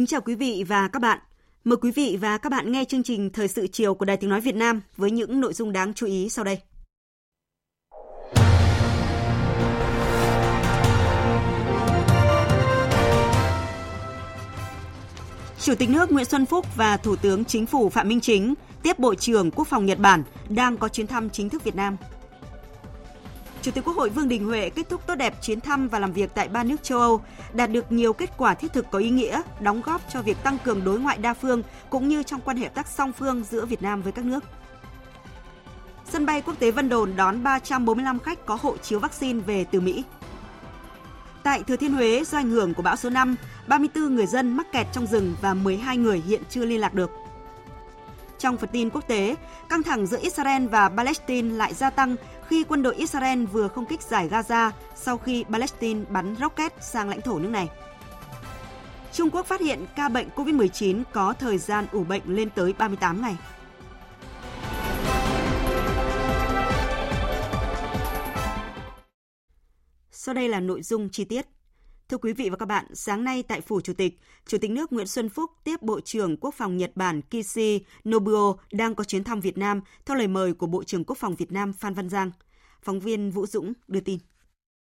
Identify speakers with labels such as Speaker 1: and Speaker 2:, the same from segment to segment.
Speaker 1: Kính chào quý vị và các bạn. Mời quý vị và các bạn nghe chương trình Thời sự chiều của Đài Tiếng Nói Việt Nam với những nội dung đáng chú ý sau đây. Chủ tịch nước Nguyễn Xuân Phúc và Thủ tướng Chính phủ Phạm Minh Chính tiếp Bộ trưởng Quốc phòng Nhật Bản đang có chuyến thăm chính thức Việt Nam. Chủ tịch Quốc hội Vương Đình Huệ kết thúc tốt đẹp chuyến thăm và làm việc tại ba nước châu Âu, đạt được nhiều kết quả thiết thực có ý nghĩa, đóng góp cho việc tăng cường đối ngoại đa phương cũng như trong quan hệ hợp tác song phương giữa Việt Nam với các nước. Sân bay quốc tế Vân Đồn đón 345 khách có hộ chiếu vaccine về từ Mỹ. Tại Thừa Thiên Huế, do ảnh hưởng của bão số 5, 34 người dân mắc kẹt trong rừng và 12 người hiện chưa liên lạc được. Trong phần tin quốc tế, căng thẳng giữa Israel và Palestine lại gia tăng khi quân đội Israel vừa không kích giải Gaza sau khi Palestine bắn rocket sang lãnh thổ nước này. Trung Quốc phát hiện ca bệnh COVID-19 có thời gian ủ bệnh lên tới 38 ngày. Sau đây là nội dung chi tiết. Thưa quý vị và các bạn, sáng nay tại Phủ Chủ tịch, Chủ tịch nước Nguyễn Xuân Phúc tiếp Bộ trưởng Quốc phòng Nhật Bản Kishi Nobuo đang có chuyến thăm Việt Nam theo lời mời của Bộ trưởng Quốc phòng Việt Nam Phan Văn Giang. Phóng viên Vũ Dũng đưa tin.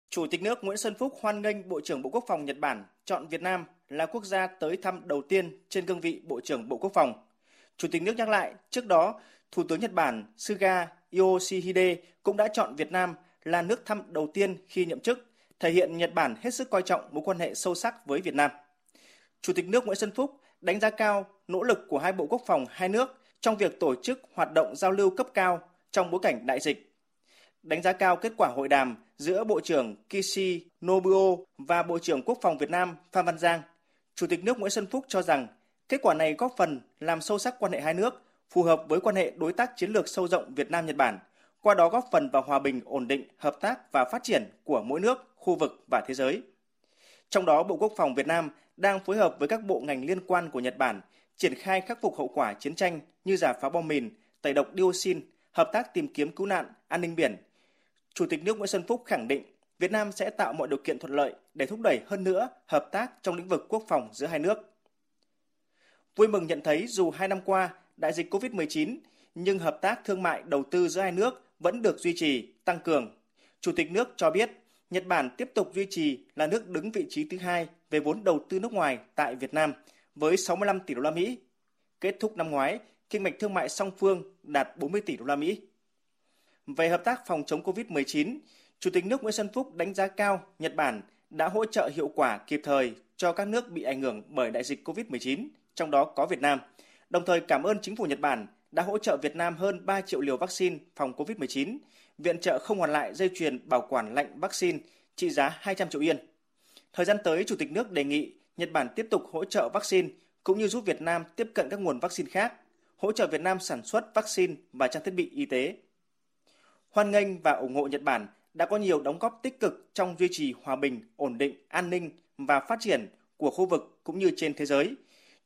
Speaker 2: Chủ tịch nước Nguyễn Xuân Phúc hoan nghênh Bộ trưởng Bộ Quốc phòng Nhật Bản chọn Việt Nam là quốc gia tới thăm đầu tiên trên cương vị Bộ trưởng Bộ Quốc phòng. Chủ tịch nước nhắc lại, trước đó, Thủ tướng Nhật Bản Suga Yoshihide cũng đã chọn Việt Nam là nước thăm đầu tiên khi nhậm chức thể hiện Nhật Bản hết sức coi trọng mối quan hệ sâu sắc với Việt Nam. Chủ tịch nước Nguyễn Xuân Phúc đánh giá cao nỗ lực của hai bộ quốc phòng hai nước trong việc tổ chức hoạt động giao lưu cấp cao trong bối cảnh đại dịch. Đánh giá cao kết quả hội đàm giữa Bộ trưởng Kishi Nobuo và Bộ trưởng Quốc phòng Việt Nam Phan Văn Giang, Chủ tịch nước Nguyễn Xuân Phúc cho rằng kết quả này góp phần làm sâu sắc quan hệ hai nước, phù hợp với quan hệ đối tác chiến lược sâu rộng Việt Nam Nhật Bản, qua đó góp phần vào hòa bình, ổn định, hợp tác và phát triển của mỗi nước khu vực và thế giới. Trong đó, Bộ Quốc phòng Việt Nam đang phối hợp với các bộ ngành liên quan của Nhật Bản triển khai khắc phục hậu quả chiến tranh như giả phá bom mìn, tẩy độc dioxin, hợp tác tìm kiếm cứu nạn, an ninh biển. Chủ tịch nước Nguyễn Xuân Phúc khẳng định Việt Nam sẽ tạo mọi điều kiện thuận lợi để thúc đẩy hơn nữa hợp tác trong lĩnh vực quốc phòng giữa hai nước. Vui mừng nhận thấy dù hai năm qua đại dịch COVID-19 nhưng hợp tác thương mại đầu tư giữa hai nước vẫn được duy trì, tăng cường. Chủ tịch nước cho biết Nhật Bản tiếp tục duy trì là nước đứng vị trí thứ hai về vốn đầu tư nước ngoài tại Việt Nam với 65 tỷ đô la Mỹ. Kết thúc năm ngoái, kinh mạch thương mại song phương đạt 40 tỷ đô la Mỹ. Về hợp tác phòng chống Covid-19, Chủ tịch nước Nguyễn Xuân Phúc đánh giá cao Nhật Bản đã hỗ trợ hiệu quả kịp thời cho các nước bị ảnh hưởng bởi đại dịch Covid-19, trong đó có Việt Nam. Đồng thời cảm ơn chính phủ Nhật Bản đã hỗ trợ Việt Nam hơn 3 triệu liều vaccine phòng Covid-19 viện trợ không hoàn lại dây chuyền bảo quản lạnh vaccine trị giá 200 triệu yên. Thời gian tới, Chủ tịch nước đề nghị Nhật Bản tiếp tục hỗ trợ vaccine cũng như giúp Việt Nam tiếp cận các nguồn vaccine khác, hỗ trợ Việt Nam sản xuất vaccine và trang thiết bị y tế. Hoan nghênh và ủng hộ Nhật Bản đã có nhiều đóng góp tích cực trong duy trì hòa bình, ổn định, an ninh và phát triển của khu vực cũng như trên thế giới.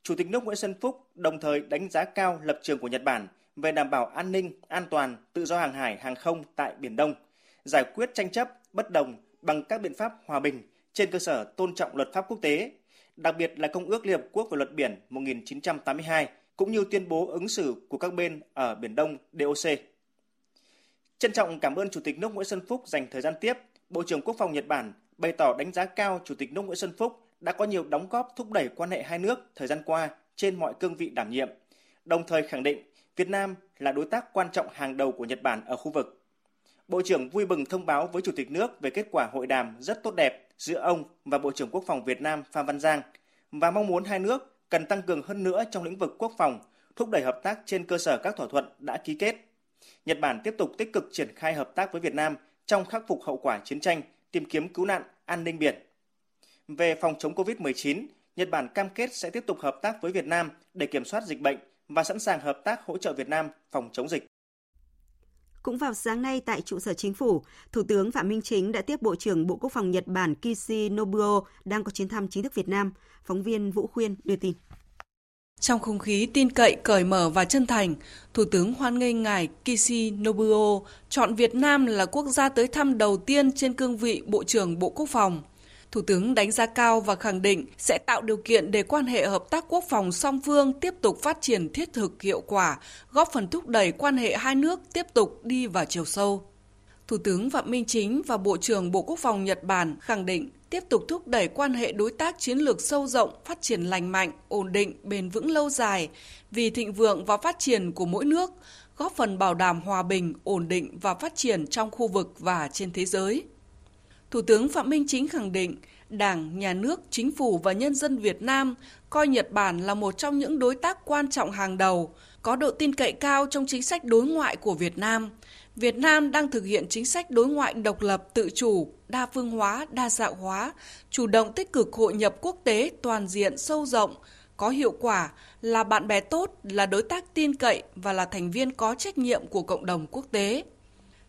Speaker 2: Chủ tịch nước Nguyễn Xuân Phúc đồng thời đánh giá cao lập trường của Nhật Bản về đảm bảo an ninh, an toàn, tự do hàng hải, hàng không tại Biển Đông, giải quyết tranh chấp, bất đồng bằng các biện pháp hòa bình trên cơ sở tôn trọng luật pháp quốc tế, đặc biệt là Công ước Liên Hợp Quốc về luật biển 1982, cũng như tuyên bố ứng xử của các bên ở Biển Đông DOC. Trân trọng cảm ơn Chủ tịch nước Nguyễn Xuân Phúc dành thời gian tiếp, Bộ trưởng Quốc phòng Nhật Bản bày tỏ đánh giá cao Chủ tịch nước Nguyễn Xuân Phúc đã có nhiều đóng góp thúc đẩy quan hệ hai nước thời gian qua trên mọi cương vị đảm nhiệm, đồng thời khẳng định Việt Nam là đối tác quan trọng hàng đầu của Nhật Bản ở khu vực. Bộ trưởng vui mừng thông báo với Chủ tịch nước về kết quả hội đàm rất tốt đẹp giữa ông và Bộ trưởng Quốc phòng Việt Nam Phan Văn Giang và mong muốn hai nước cần tăng cường hơn nữa trong lĩnh vực quốc phòng, thúc đẩy hợp tác trên cơ sở các thỏa thuận đã ký kết. Nhật Bản tiếp tục tích cực triển khai hợp tác với Việt Nam trong khắc phục hậu quả chiến tranh, tìm kiếm cứu nạn, an ninh biển. Về phòng chống COVID-19, Nhật Bản cam kết sẽ tiếp tục hợp tác với Việt Nam để kiểm soát dịch bệnh và sẵn sàng hợp tác hỗ trợ Việt Nam phòng chống dịch.
Speaker 1: Cũng vào sáng nay tại trụ sở chính phủ, Thủ tướng Phạm Minh Chính đã tiếp Bộ trưởng Bộ Quốc phòng Nhật Bản Kishi Nobuo đang có chuyến thăm chính thức Việt Nam. Phóng viên Vũ Khuyên đưa tin.
Speaker 3: Trong không khí tin cậy, cởi mở và chân thành, Thủ tướng hoan nghênh ngài Kishi Nobuo chọn Việt Nam là quốc gia tới thăm đầu tiên trên cương vị Bộ trưởng Bộ Quốc phòng. Thủ tướng đánh giá cao và khẳng định sẽ tạo điều kiện để quan hệ hợp tác quốc phòng song phương tiếp tục phát triển thiết thực hiệu quả, góp phần thúc đẩy quan hệ hai nước tiếp tục đi vào chiều sâu. Thủ tướng Phạm Minh Chính và Bộ trưởng Bộ Quốc phòng Nhật Bản khẳng định tiếp tục thúc đẩy quan hệ đối tác chiến lược sâu rộng, phát triển lành mạnh, ổn định, bền vững lâu dài vì thịnh vượng và phát triển của mỗi nước, góp phần bảo đảm hòa bình, ổn định và phát triển trong khu vực và trên thế giới. Thủ tướng Phạm Minh Chính khẳng định, Đảng, Nhà nước, Chính phủ và nhân dân Việt Nam coi Nhật Bản là một trong những đối tác quan trọng hàng đầu, có độ tin cậy cao trong chính sách đối ngoại của Việt Nam. Việt Nam đang thực hiện chính sách đối ngoại độc lập, tự chủ, đa phương hóa, đa dạng hóa, chủ động tích cực hội nhập quốc tế toàn diện sâu rộng, có hiệu quả, là bạn bè tốt, là đối tác tin cậy và là thành viên có trách nhiệm của cộng đồng quốc tế.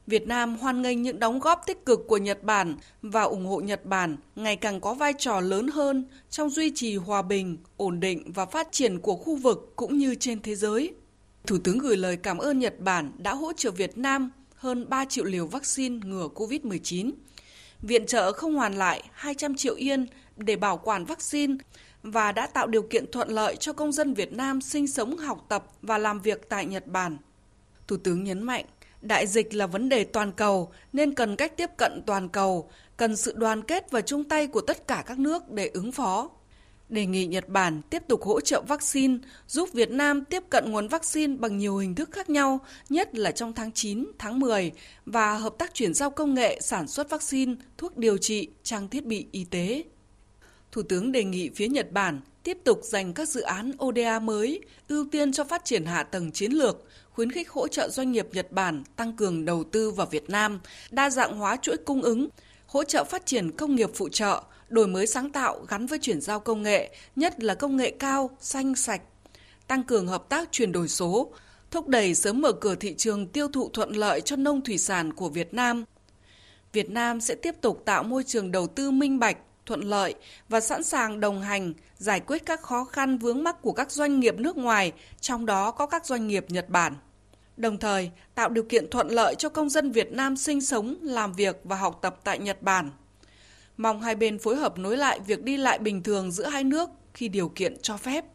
Speaker 3: Việt Nam hoan nghênh những đóng góp tích cực của Nhật Bản và ủng hộ Nhật Bản ngày càng có vai trò lớn hơn trong duy trì hòa bình, ổn định và phát triển của khu vực cũng như trên thế giới. Thủ tướng gửi lời cảm ơn Nhật Bản đã hỗ trợ Việt Nam hơn 3 triệu liều vaccine ngừa COVID-19, viện trợ không hoàn lại 200 triệu yên để bảo quản vaccine và đã tạo điều kiện thuận lợi cho công dân Việt Nam sinh sống, học tập và làm việc tại Nhật Bản. Thủ tướng nhấn mạnh, Đại dịch là vấn đề toàn cầu nên cần cách tiếp cận toàn cầu, cần sự đoàn kết và chung tay của tất cả các nước để ứng phó. Đề nghị Nhật Bản tiếp tục hỗ trợ vaccine, giúp Việt Nam tiếp cận nguồn vaccine bằng nhiều hình thức khác nhau, nhất là trong tháng 9, tháng 10, và hợp tác chuyển giao công nghệ sản xuất vaccine, thuốc điều trị, trang thiết bị y tế. Thủ tướng đề nghị phía Nhật Bản tiếp tục dành các dự án ODA mới, ưu tiên cho phát triển hạ tầng chiến lược, khuyến khích hỗ trợ doanh nghiệp Nhật Bản tăng cường đầu tư vào Việt Nam, đa dạng hóa chuỗi cung ứng, hỗ trợ phát triển công nghiệp phụ trợ, đổi mới sáng tạo gắn với chuyển giao công nghệ, nhất là công nghệ cao, xanh sạch, tăng cường hợp tác chuyển đổi số, thúc đẩy sớm mở cửa thị trường tiêu thụ thuận lợi cho nông thủy sản của Việt Nam. Việt Nam sẽ tiếp tục tạo môi trường đầu tư minh bạch, thuận lợi và sẵn sàng đồng hành, giải quyết các khó khăn vướng mắc của các doanh nghiệp nước ngoài, trong đó có các doanh nghiệp Nhật Bản. Đồng thời, tạo điều kiện thuận lợi cho công dân Việt Nam sinh sống, làm việc và học tập tại Nhật Bản. Mong hai bên phối hợp nối lại việc đi lại bình thường giữa hai nước khi điều kiện cho phép.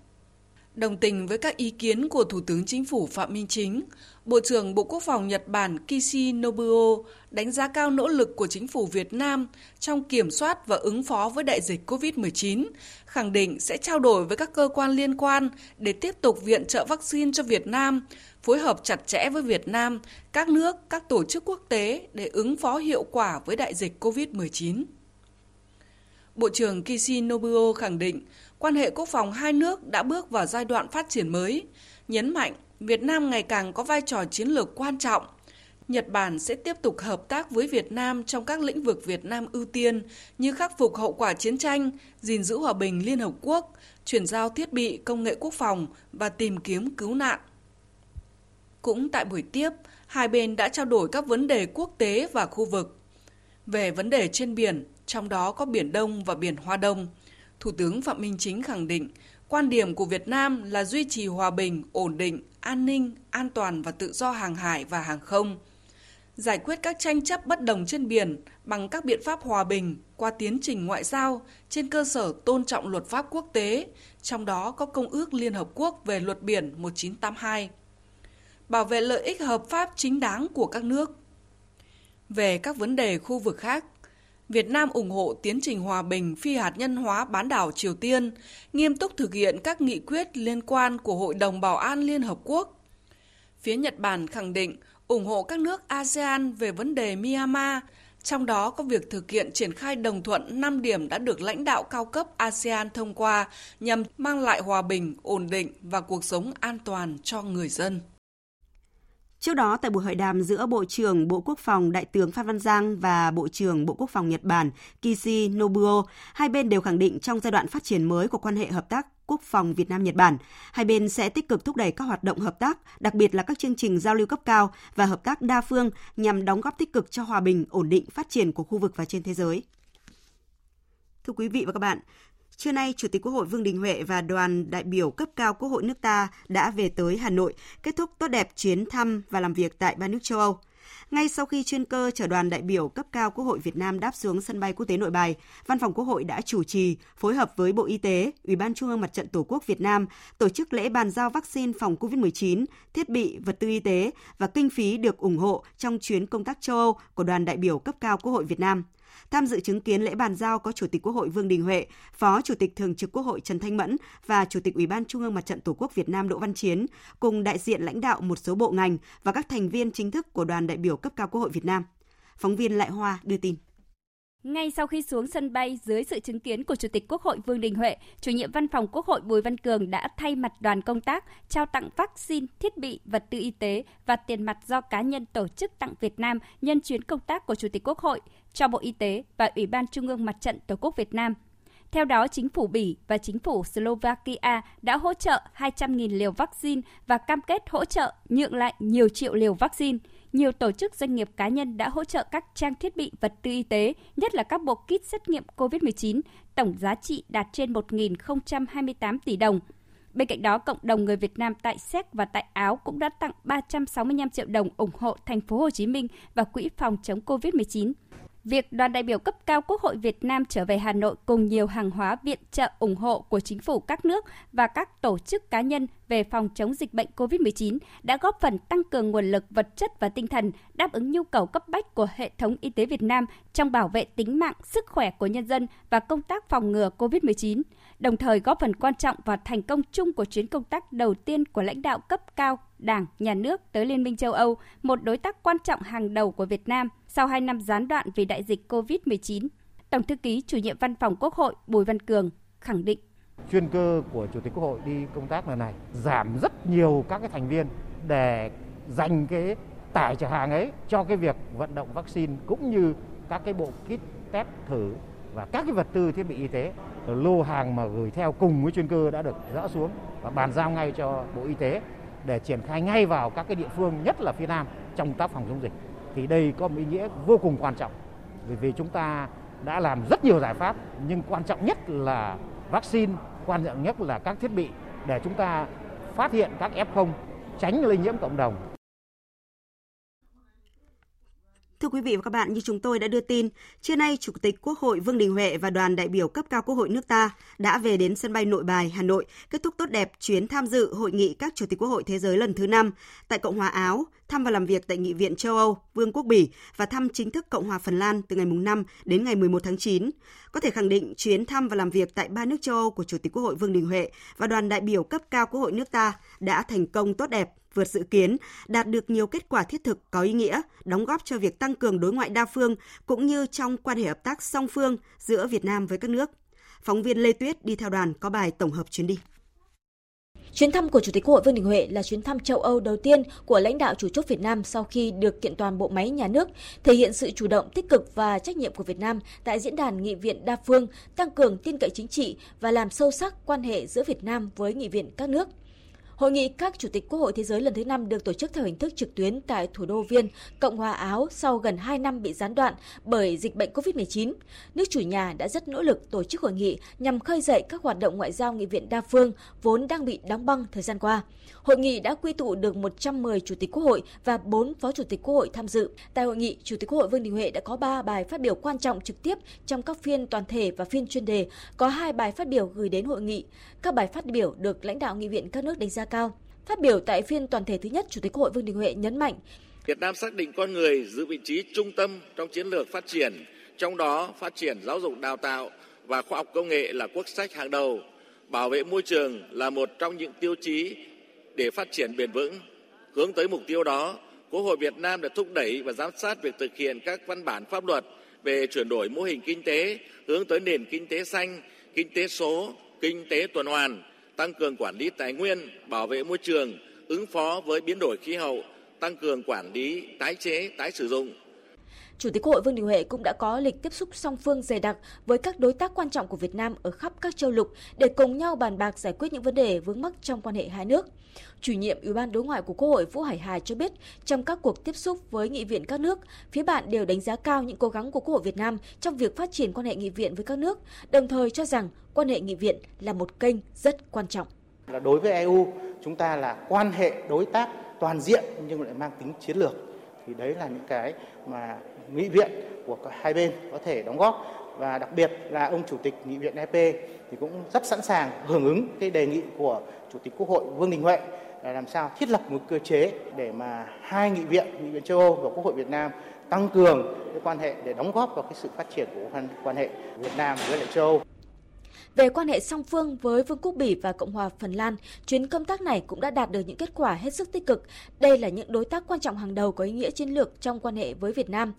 Speaker 3: Đồng tình với các ý kiến của Thủ tướng Chính phủ Phạm Minh Chính, Bộ trưởng Bộ Quốc phòng Nhật Bản Kishi Nobuo đánh giá cao nỗ lực của chính phủ Việt Nam trong kiểm soát và ứng phó với đại dịch COVID-19, khẳng định sẽ trao đổi với các cơ quan liên quan để tiếp tục viện trợ vaccine cho Việt Nam, phối hợp chặt chẽ với Việt Nam, các nước, các tổ chức quốc tế để ứng phó hiệu quả với đại dịch COVID-19. Bộ trưởng Kishi Nobuo khẳng định quan hệ quốc phòng hai nước đã bước vào giai đoạn phát triển mới, nhấn mạnh Việt Nam ngày càng có vai trò chiến lược quan trọng. Nhật Bản sẽ tiếp tục hợp tác với Việt Nam trong các lĩnh vực Việt Nam ưu tiên như khắc phục hậu quả chiến tranh, gìn giữ hòa bình Liên Hợp Quốc, chuyển giao thiết bị công nghệ quốc phòng và tìm kiếm cứu nạn. Cũng tại buổi tiếp, hai bên đã trao đổi các vấn đề quốc tế và khu vực. Về vấn đề trên biển, trong đó có Biển Đông và Biển Hoa Đông, Thủ tướng Phạm Minh Chính khẳng định quan điểm của Việt Nam là duy trì hòa bình, ổn định, an ninh, an toàn và tự do hàng hải và hàng không, giải quyết các tranh chấp bất đồng trên biển bằng các biện pháp hòa bình qua tiến trình ngoại giao trên cơ sở tôn trọng luật pháp quốc tế, trong đó có Công ước Liên Hợp Quốc về luật biển 1982 bảo vệ lợi ích hợp pháp chính đáng của các nước. Về các vấn đề khu vực khác, Việt Nam ủng hộ tiến trình hòa bình phi hạt nhân hóa bán đảo Triều Tiên, nghiêm túc thực hiện các nghị quyết liên quan của Hội đồng Bảo an Liên Hợp Quốc. Phía Nhật Bản khẳng định ủng hộ các nước ASEAN về vấn đề Myanmar, trong đó có việc thực hiện triển khai đồng thuận 5 điểm đã được lãnh đạo cao cấp ASEAN thông qua nhằm mang lại hòa bình, ổn định và cuộc sống an toàn cho người dân.
Speaker 1: Trước đó, tại buổi hội đàm giữa Bộ trưởng Bộ Quốc phòng Đại tướng Phan Văn Giang và Bộ trưởng Bộ Quốc phòng Nhật Bản Kishi Nobuo, hai bên đều khẳng định trong giai đoạn phát triển mới của quan hệ hợp tác quốc phòng Việt Nam Nhật Bản, hai bên sẽ tích cực thúc đẩy các hoạt động hợp tác, đặc biệt là các chương trình giao lưu cấp cao và hợp tác đa phương nhằm đóng góp tích cực cho hòa bình, ổn định, phát triển của khu vực và trên thế giới. Thưa quý vị và các bạn, Trưa nay, Chủ tịch Quốc hội Vương Đình Huệ và đoàn đại biểu cấp cao Quốc hội nước ta đã về tới Hà Nội, kết thúc tốt đẹp chuyến thăm và làm việc tại ba nước châu Âu. Ngay sau khi chuyên cơ chở đoàn đại biểu cấp cao Quốc hội Việt Nam đáp xuống sân bay quốc tế Nội Bài, Văn phòng Quốc hội đã chủ trì phối hợp với Bộ Y tế, Ủy ban Trung ương Mặt trận Tổ quốc Việt Nam tổ chức lễ bàn giao vaccine phòng COVID-19, thiết bị, vật tư y tế và kinh phí được ủng hộ trong chuyến công tác châu Âu của đoàn đại biểu cấp cao Quốc hội Việt Nam. Tham dự chứng kiến lễ bàn giao có Chủ tịch Quốc hội Vương Đình Huệ, Phó Chủ tịch Thường trực Quốc hội Trần Thanh Mẫn và Chủ tịch Ủy ban Trung ương Mặt trận Tổ quốc Việt Nam Đỗ Văn Chiến cùng đại diện lãnh đạo một số bộ ngành và các thành viên chính thức của đoàn đại biểu cấp cao Quốc hội Việt Nam. Phóng viên Lại Hoa đưa tin.
Speaker 4: Ngay sau khi xuống sân bay dưới sự chứng kiến của Chủ tịch Quốc hội Vương Đình Huệ, chủ nhiệm văn phòng Quốc hội Bùi Văn Cường đã thay mặt đoàn công tác trao tặng vaccine, thiết bị, vật tư y tế và tiền mặt do cá nhân tổ chức tặng Việt Nam nhân chuyến công tác của Chủ tịch Quốc hội cho Bộ Y tế và Ủy ban Trung ương Mặt trận Tổ quốc Việt Nam. Theo đó, chính phủ Bỉ và chính phủ Slovakia đã hỗ trợ 200.000 liều vaccine và cam kết hỗ trợ nhượng lại nhiều triệu liều vaccine – nhiều tổ chức doanh nghiệp cá nhân đã hỗ trợ các trang thiết bị vật tư y tế, nhất là các bộ kit xét nghiệm COVID-19, tổng giá trị đạt trên 1.028 tỷ đồng. Bên cạnh đó, cộng đồng người Việt Nam tại Séc và tại Áo cũng đã tặng 365 triệu đồng ủng hộ thành phố Hồ Chí Minh và quỹ phòng chống COVID-19. Việc đoàn đại biểu cấp cao Quốc hội Việt Nam trở về Hà Nội cùng nhiều hàng hóa viện trợ ủng hộ của chính phủ các nước và các tổ chức cá nhân về phòng chống dịch bệnh COVID-19 đã góp phần tăng cường nguồn lực vật chất và tinh thần đáp ứng nhu cầu cấp bách của hệ thống y tế Việt Nam trong bảo vệ tính mạng, sức khỏe của nhân dân và công tác phòng ngừa COVID-19, đồng thời góp phần quan trọng vào thành công chung của chuyến công tác đầu tiên của lãnh đạo cấp cao Đảng, Nhà nước tới Liên minh châu Âu, một đối tác quan trọng hàng đầu của Việt Nam sau 2 năm gián đoạn vì đại dịch COVID-19. Tổng thư ký chủ nhiệm văn phòng Quốc hội Bùi Văn Cường khẳng định
Speaker 5: chuyên cơ của Chủ tịch Quốc hội đi công tác lần này giảm rất nhiều các cái thành viên để dành cái tải chở hàng ấy cho cái việc vận động vaccine cũng như các cái bộ kit test thử và các cái vật tư thiết bị y tế lô hàng mà gửi theo cùng với chuyên cơ đã được dỡ xuống và bàn giao ngay cho Bộ Y tế để triển khai ngay vào các cái địa phương, nhất là phía Nam, trong tác phòng chống dịch. Thì đây có một ý nghĩa vô cùng quan trọng, bởi vì chúng ta đã làm rất nhiều giải pháp, nhưng quan trọng nhất là vaccine, quan trọng nhất là các thiết bị để chúng ta phát hiện các F0 tránh lây nhiễm cộng đồng
Speaker 1: Thưa quý vị và các bạn, như chúng tôi đã đưa tin, trưa nay Chủ tịch Quốc hội Vương Đình Huệ và đoàn đại biểu cấp cao Quốc hội nước ta đã về đến sân bay Nội Bài, Hà Nội, kết thúc tốt đẹp chuyến tham dự hội nghị các Chủ tịch Quốc hội Thế giới lần thứ 5 tại Cộng hòa Áo, thăm và làm việc tại Nghị viện châu Âu, Vương quốc Bỉ và thăm chính thức Cộng hòa Phần Lan từ ngày 5 đến ngày 11 tháng 9. Có thể khẳng định chuyến thăm và làm việc tại ba nước châu Âu của Chủ tịch Quốc hội Vương Đình Huệ và đoàn đại biểu cấp cao Quốc hội nước ta đã thành công tốt đẹp vượt dự kiến, đạt được nhiều kết quả thiết thực có ý nghĩa, đóng góp cho việc tăng cường đối ngoại đa phương cũng như trong quan hệ hợp tác song phương giữa Việt Nam với các nước. Phóng viên Lê Tuyết đi theo đoàn có bài tổng hợp chuyến đi.
Speaker 6: Chuyến thăm của Chủ tịch Quốc hội Vương Đình Huệ là chuyến thăm châu Âu đầu tiên của lãnh đạo chủ chốt Việt Nam sau khi được kiện toàn bộ máy nhà nước, thể hiện sự chủ động tích cực và trách nhiệm của Việt Nam tại diễn đàn nghị viện đa phương, tăng cường tin cậy chính trị và làm sâu sắc quan hệ giữa Việt Nam với nghị viện các nước. Hội nghị các chủ tịch Quốc hội Thế giới lần thứ 5 được tổ chức theo hình thức trực tuyến tại thủ đô Viên, Cộng hòa Áo sau gần 2 năm bị gián đoạn bởi dịch bệnh COVID-19. Nước chủ nhà đã rất nỗ lực tổ chức hội nghị nhằm khơi dậy các hoạt động ngoại giao nghị viện đa phương vốn đang bị đóng băng thời gian qua. Hội nghị đã quy tụ được 110 chủ tịch Quốc hội và 4 phó chủ tịch Quốc hội tham dự. Tại hội nghị, Chủ tịch Quốc hội Vương Đình Huệ đã có 3 bài phát biểu quan trọng trực tiếp trong các phiên toàn thể và phiên chuyên đề, có 2 bài phát biểu gửi đến hội nghị. Các bài phát biểu được lãnh đạo nghị viện các nước đánh giá cao. Phát biểu tại phiên toàn thể thứ nhất, Chủ tịch Quốc hội Vương Đình Huệ nhấn mạnh
Speaker 7: Việt Nam xác định con người giữ vị trí trung tâm trong chiến lược phát triển, trong đó phát triển giáo dục đào tạo và khoa học công nghệ là quốc sách hàng đầu. Bảo vệ môi trường là một trong những tiêu chí để phát triển bền vững. Hướng tới mục tiêu đó, Quốc hội Việt Nam đã thúc đẩy và giám sát việc thực hiện các văn bản pháp luật về chuyển đổi mô hình kinh tế hướng tới nền kinh tế xanh, kinh tế số, kinh tế tuần hoàn, tăng cường quản lý tài nguyên, bảo vệ môi trường, ứng phó với biến đổi khí hậu, tăng cường quản lý tái chế, tái sử dụng,
Speaker 6: Chủ tịch Quốc hội Vương Đình Huệ cũng đã có lịch tiếp xúc song phương dày đặc với các đối tác quan trọng của Việt Nam ở khắp các châu lục để cùng nhau bàn bạc giải quyết những vấn đề vướng mắc trong quan hệ hai nước. Chủ nhiệm Ủy ban Đối ngoại của Quốc hội Vũ Hải Hà cho biết, trong các cuộc tiếp xúc với nghị viện các nước, phía bạn đều đánh giá cao những cố gắng của Quốc hội Việt Nam trong việc phát triển quan hệ nghị viện với các nước, đồng thời cho rằng quan hệ nghị viện là một kênh rất quan trọng.
Speaker 8: Đối với EU, chúng ta là quan hệ đối tác toàn diện nhưng lại mang tính chiến lược. Thì đấy là những cái mà nghị viện của hai bên có thể đóng góp và đặc biệt là ông chủ tịch nghị viện EP thì cũng rất sẵn sàng hưởng ứng cái đề nghị của chủ tịch Quốc hội Vương Đình Huệ là làm sao thiết lập một cơ chế để mà hai nghị viện, nghị viện châu Âu và Quốc hội Việt Nam tăng cường cái quan hệ để đóng góp vào cái sự phát triển của quan hệ Việt Nam với lại châu Âu.
Speaker 6: Về quan hệ song phương với Vương quốc Bỉ và Cộng hòa Phần Lan, chuyến công tác này cũng đã đạt được những kết quả hết sức tích cực. Đây là những đối tác quan trọng hàng đầu có ý nghĩa chiến lược trong quan hệ với Việt Nam.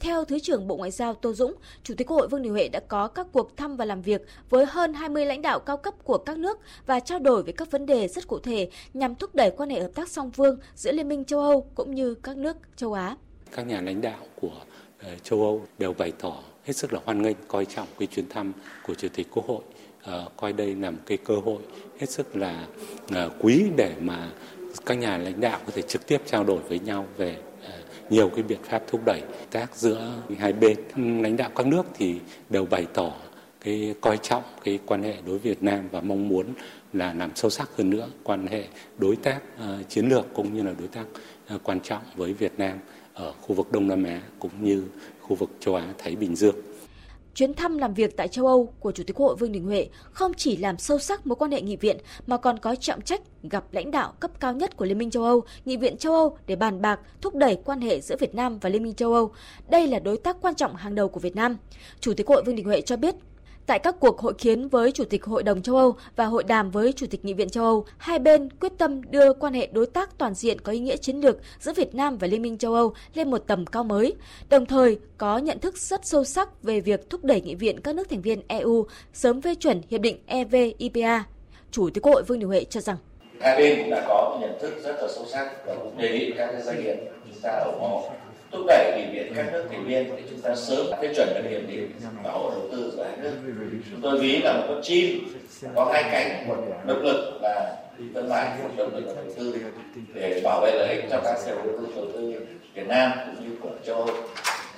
Speaker 6: Theo Thứ trưởng Bộ Ngoại giao Tô Dũng, Chủ tịch Quốc hội Vương Đình Huệ đã có các cuộc thăm và làm việc với hơn 20 lãnh đạo cao cấp của các nước và trao đổi về các vấn đề rất cụ thể nhằm thúc đẩy quan hệ hợp tác song phương giữa Liên minh châu Âu cũng như các nước châu Á.
Speaker 9: Các nhà lãnh đạo của ờ, châu Âu đều bày tỏ hết sức là hoan nghênh, coi trọng cái chuyến thăm của Chủ tịch Quốc hội. Ờ, coi đây là một cái cơ hội hết sức là ờ, quý để mà các nhà lãnh đạo có thể trực tiếp trao đổi với nhau về ờ, nhiều cái biện pháp thúc đẩy tác giữa hai bên. Lãnh đạo các nước thì đều bày tỏ cái coi trọng cái quan hệ đối Việt Nam và mong muốn là làm sâu sắc hơn nữa quan hệ đối tác uh, chiến lược cũng như là đối tác uh, quan trọng với Việt Nam ở khu vực Đông Nam Á cũng như khu vực châu Á Thái Bình Dương.
Speaker 6: Chuyến thăm làm việc tại châu Âu của Chủ tịch Quốc hội Vương Đình Huệ không chỉ làm sâu sắc mối quan hệ nghị viện mà còn có trọng trách gặp lãnh đạo cấp cao nhất của Liên minh châu Âu, Nghị viện châu Âu để bàn bạc thúc đẩy quan hệ giữa Việt Nam và Liên minh châu Âu. Đây là đối tác quan trọng hàng đầu của Việt Nam. Chủ tịch Quốc hội Vương Đình Huệ cho biết Tại các cuộc hội kiến với Chủ tịch Hội đồng châu Âu và hội đàm với Chủ tịch Nghị viện châu Âu, hai bên quyết tâm đưa quan hệ đối tác toàn diện có ý nghĩa chiến lược giữa Việt Nam và Liên minh châu Âu lên một tầm cao mới, đồng thời có nhận thức rất sâu sắc về việc thúc đẩy Nghị viện các nước thành viên EU sớm phê chuẩn Hiệp định EVIPA. Chủ tịch Quốc hội Vương Đình Huệ cho rằng
Speaker 7: hai bên cũng đã có nhận thức rất là sâu sắc và cũng đề nghị các doanh nghiệp chúng ta ủng hộ thúc đẩy nghị viện các nước thành viên để chúng ta sớm phê chuẩn được hiệp định bảo hộ đầu tư giữa hai nước. Chúng tôi ví là một con chim có hai cánh một động lực là thương mại một động lực là đầu tư. Để bảo vệ lợi ích cho các nhà đầu tư đầu tư Việt Nam cũng như của châu Âu,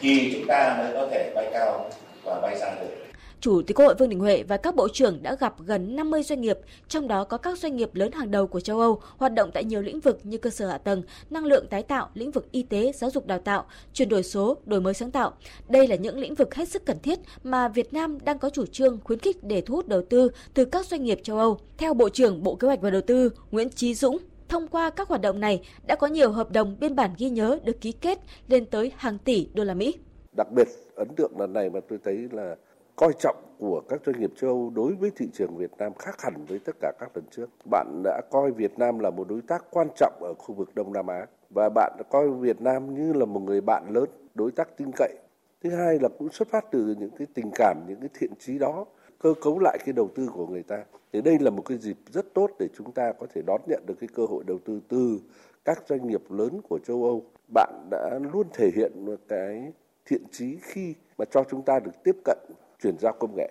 Speaker 7: thì chúng ta mới có thể bay cao và bay xa được.
Speaker 6: Chủ tịch Quốc hội Vương Đình Huệ và các bộ trưởng đã gặp gần 50 doanh nghiệp, trong đó có các doanh nghiệp lớn hàng đầu của châu Âu hoạt động tại nhiều lĩnh vực như cơ sở hạ tầng, năng lượng tái tạo, lĩnh vực y tế, giáo dục đào tạo, chuyển đổi số, đổi mới sáng tạo. Đây là những lĩnh vực hết sức cần thiết mà Việt Nam đang có chủ trương khuyến khích để thu hút đầu tư từ các doanh nghiệp châu Âu. Theo Bộ trưởng Bộ Kế hoạch và Đầu tư Nguyễn Chí Dũng, thông qua các hoạt động này đã có nhiều hợp đồng biên bản ghi nhớ được ký kết lên tới hàng tỷ đô la Mỹ.
Speaker 10: Đặc biệt ấn tượng lần này mà tôi thấy là coi trọng của các doanh nghiệp châu Âu đối với thị trường Việt Nam khác hẳn với tất cả các lần trước. Bạn đã coi Việt Nam là một đối tác quan trọng ở khu vực Đông Nam Á và bạn đã coi Việt Nam như là một người bạn lớn, đối tác tin cậy. Thứ hai là cũng xuất phát từ những cái tình cảm, những cái thiện trí đó cơ cấu lại cái đầu tư của người ta. Thì đây là một cái dịp rất tốt để chúng ta có thể đón nhận được cái cơ hội đầu tư từ các doanh nghiệp lớn của châu Âu. Bạn đã luôn thể hiện một cái thiện trí khi mà cho chúng ta được tiếp cận chuyển giao công nghệ.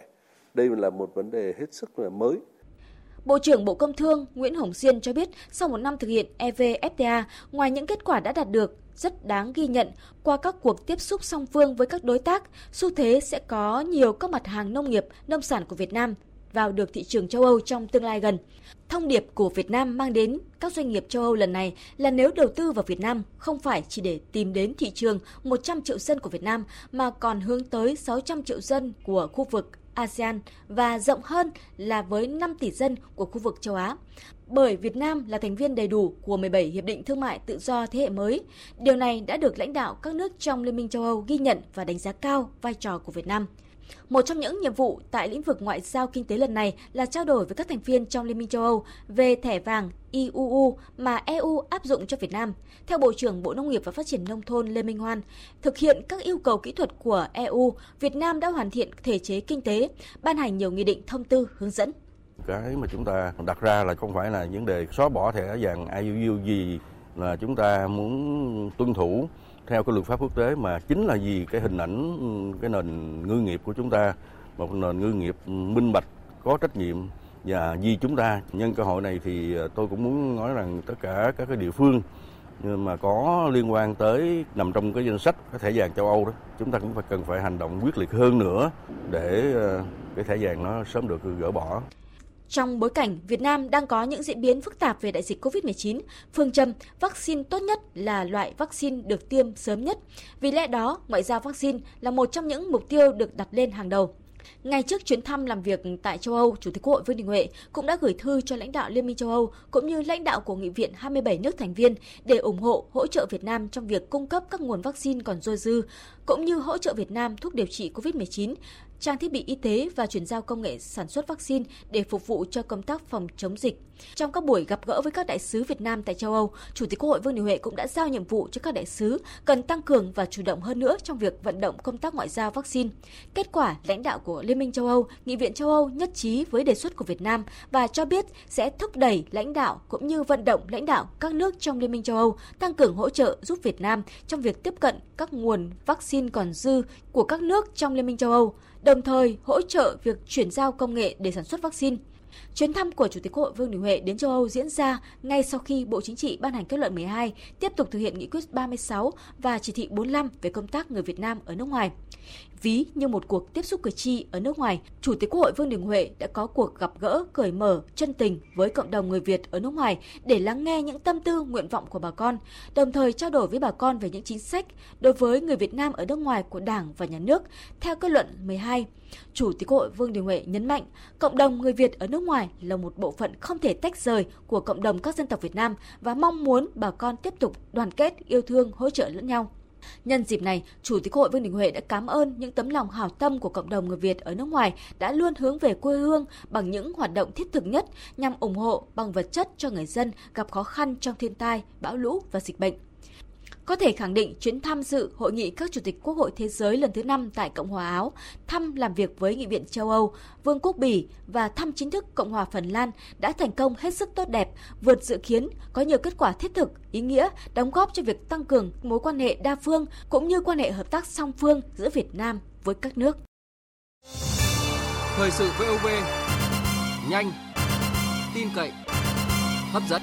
Speaker 10: Đây là một vấn đề hết sức là mới.
Speaker 6: Bộ trưởng Bộ Công Thương Nguyễn Hồng Diên cho biết sau một năm thực hiện EVFTA, ngoài những kết quả đã đạt được, rất đáng ghi nhận qua các cuộc tiếp xúc song phương với các đối tác, xu thế sẽ có nhiều các mặt hàng nông nghiệp, nông sản của Việt Nam vào được thị trường châu Âu trong tương lai gần. Thông điệp của Việt Nam mang đến các doanh nghiệp châu Âu lần này là nếu đầu tư vào Việt Nam không phải chỉ để tìm đến thị trường 100 triệu dân của Việt Nam mà còn hướng tới 600 triệu dân của khu vực ASEAN và rộng hơn là với 5 tỷ dân của khu vực châu Á. Bởi Việt Nam là thành viên đầy đủ của 17 hiệp định thương mại tự do thế hệ mới, điều này đã được lãnh đạo các nước trong Liên minh châu Âu ghi nhận và đánh giá cao vai trò của Việt Nam. Một trong những nhiệm vụ tại lĩnh vực ngoại giao kinh tế lần này là trao đổi với các thành viên trong Liên minh châu Âu về thẻ vàng IUU mà EU áp dụng cho Việt Nam. Theo Bộ trưởng Bộ Nông nghiệp và Phát triển Nông thôn Lê Minh Hoan, thực hiện các yêu cầu kỹ thuật của EU, Việt Nam đã hoàn thiện thể chế kinh tế, ban hành nhiều nghị định thông tư hướng dẫn.
Speaker 11: Cái mà chúng ta đặt ra là không phải là vấn đề xóa bỏ thẻ vàng IUU gì là chúng ta muốn tuân thủ theo cái luật pháp quốc tế mà chính là vì cái hình ảnh ừ, cái nền ngư nghiệp của chúng ta, một nền ngư nghiệp minh bạch, có trách nhiệm và vì chúng ta nhân cơ hội này thì ờ, tôi cũng muốn nói rằng tất cả các cái địa phương ờ, mà có liên quan tới, nằm trong cái danh sách cái thẻ vàng châu Âu đó, chúng ta cũng phải cần phải hành động quyết liệt hơn nữa để ờ, cái thẻ vàng nó sớm được gỡ bỏ.
Speaker 6: Trong bối cảnh Việt Nam đang có những diễn biến phức tạp về đại dịch COVID-19, phương châm vaccine tốt nhất là loại vaccine được tiêm sớm nhất. Vì lẽ đó, ngoại giao vaccine là một trong những mục tiêu được đặt lên hàng đầu. Ngay trước chuyến thăm làm việc tại châu Âu, Chủ tịch Quốc hội Vương Đình Huệ cũng đã gửi thư cho lãnh đạo Liên minh châu Âu cũng như lãnh đạo của nghị viện 27 nước thành viên để ủng hộ hỗ trợ Việt Nam trong việc cung cấp các nguồn vaccine còn dôi dư, cũng như hỗ trợ Việt Nam thuốc điều trị COVID-19, trang thiết bị y tế và chuyển giao công nghệ sản xuất vaccine để phục vụ cho công tác phòng chống dịch. Trong các buổi gặp gỡ với các đại sứ Việt Nam tại châu Âu, Chủ tịch Quốc hội Vương Đình Huệ cũng đã giao nhiệm vụ cho các đại sứ cần tăng cường và chủ động hơn nữa trong việc vận động công tác ngoại giao vaccine. Kết quả, lãnh đạo của Liên minh châu Âu, Nghị viện châu Âu nhất trí với đề xuất của Việt Nam và cho biết sẽ thúc đẩy lãnh đạo cũng như vận động lãnh đạo các nước trong Liên minh châu Âu tăng cường hỗ trợ giúp Việt Nam trong việc tiếp cận các nguồn vaccine vaccine còn dư của các nước trong Liên minh châu Âu, đồng thời hỗ trợ việc chuyển giao công nghệ để sản xuất vaccine. Chuyến thăm của Chủ tịch Quốc hội Vương Đình Huệ đến châu Âu diễn ra ngay sau khi Bộ Chính trị ban hành kết luận 12 tiếp tục thực hiện nghị quyết 36 và chỉ thị 45 về công tác người Việt Nam ở nước ngoài. Ví như một cuộc tiếp xúc cử tri ở nước ngoài, Chủ tịch Quốc hội Vương Đình Huệ đã có cuộc gặp gỡ cởi mở, chân tình với cộng đồng người Việt ở nước ngoài để lắng nghe những tâm tư, nguyện vọng của bà con, đồng thời trao đổi với bà con về những chính sách đối với người Việt Nam ở nước ngoài của Đảng và Nhà nước theo kết luận 12. Chủ tịch Quốc hội Vương Đình Huệ nhấn mạnh, cộng đồng người Việt ở nước ngoài là một bộ phận không thể tách rời của cộng đồng các dân tộc Việt Nam và mong muốn bà con tiếp tục đoàn kết, yêu thương, hỗ trợ lẫn nhau. Nhân dịp này, Chủ tịch Hội Vương Đình Huệ đã cảm ơn những tấm lòng hảo tâm của cộng đồng người Việt ở nước ngoài đã luôn hướng về quê hương bằng những hoạt động thiết thực nhất nhằm ủng hộ bằng vật chất cho người dân gặp khó khăn trong thiên tai, bão lũ và dịch bệnh. Có thể khẳng định chuyến tham dự hội nghị các chủ tịch quốc hội thế giới lần thứ 5 tại Cộng hòa Áo, thăm làm việc với Nghị viện châu Âu, Vương quốc Bỉ và thăm chính thức Cộng hòa Phần Lan đã thành công hết sức tốt đẹp, vượt dự kiến, có nhiều kết quả thiết thực, ý nghĩa, đóng góp cho việc tăng cường mối quan hệ đa phương cũng như quan hệ hợp tác song phương giữa Việt Nam với các nước.
Speaker 12: Thời sự VOV, nhanh, tin cậy, hấp dẫn.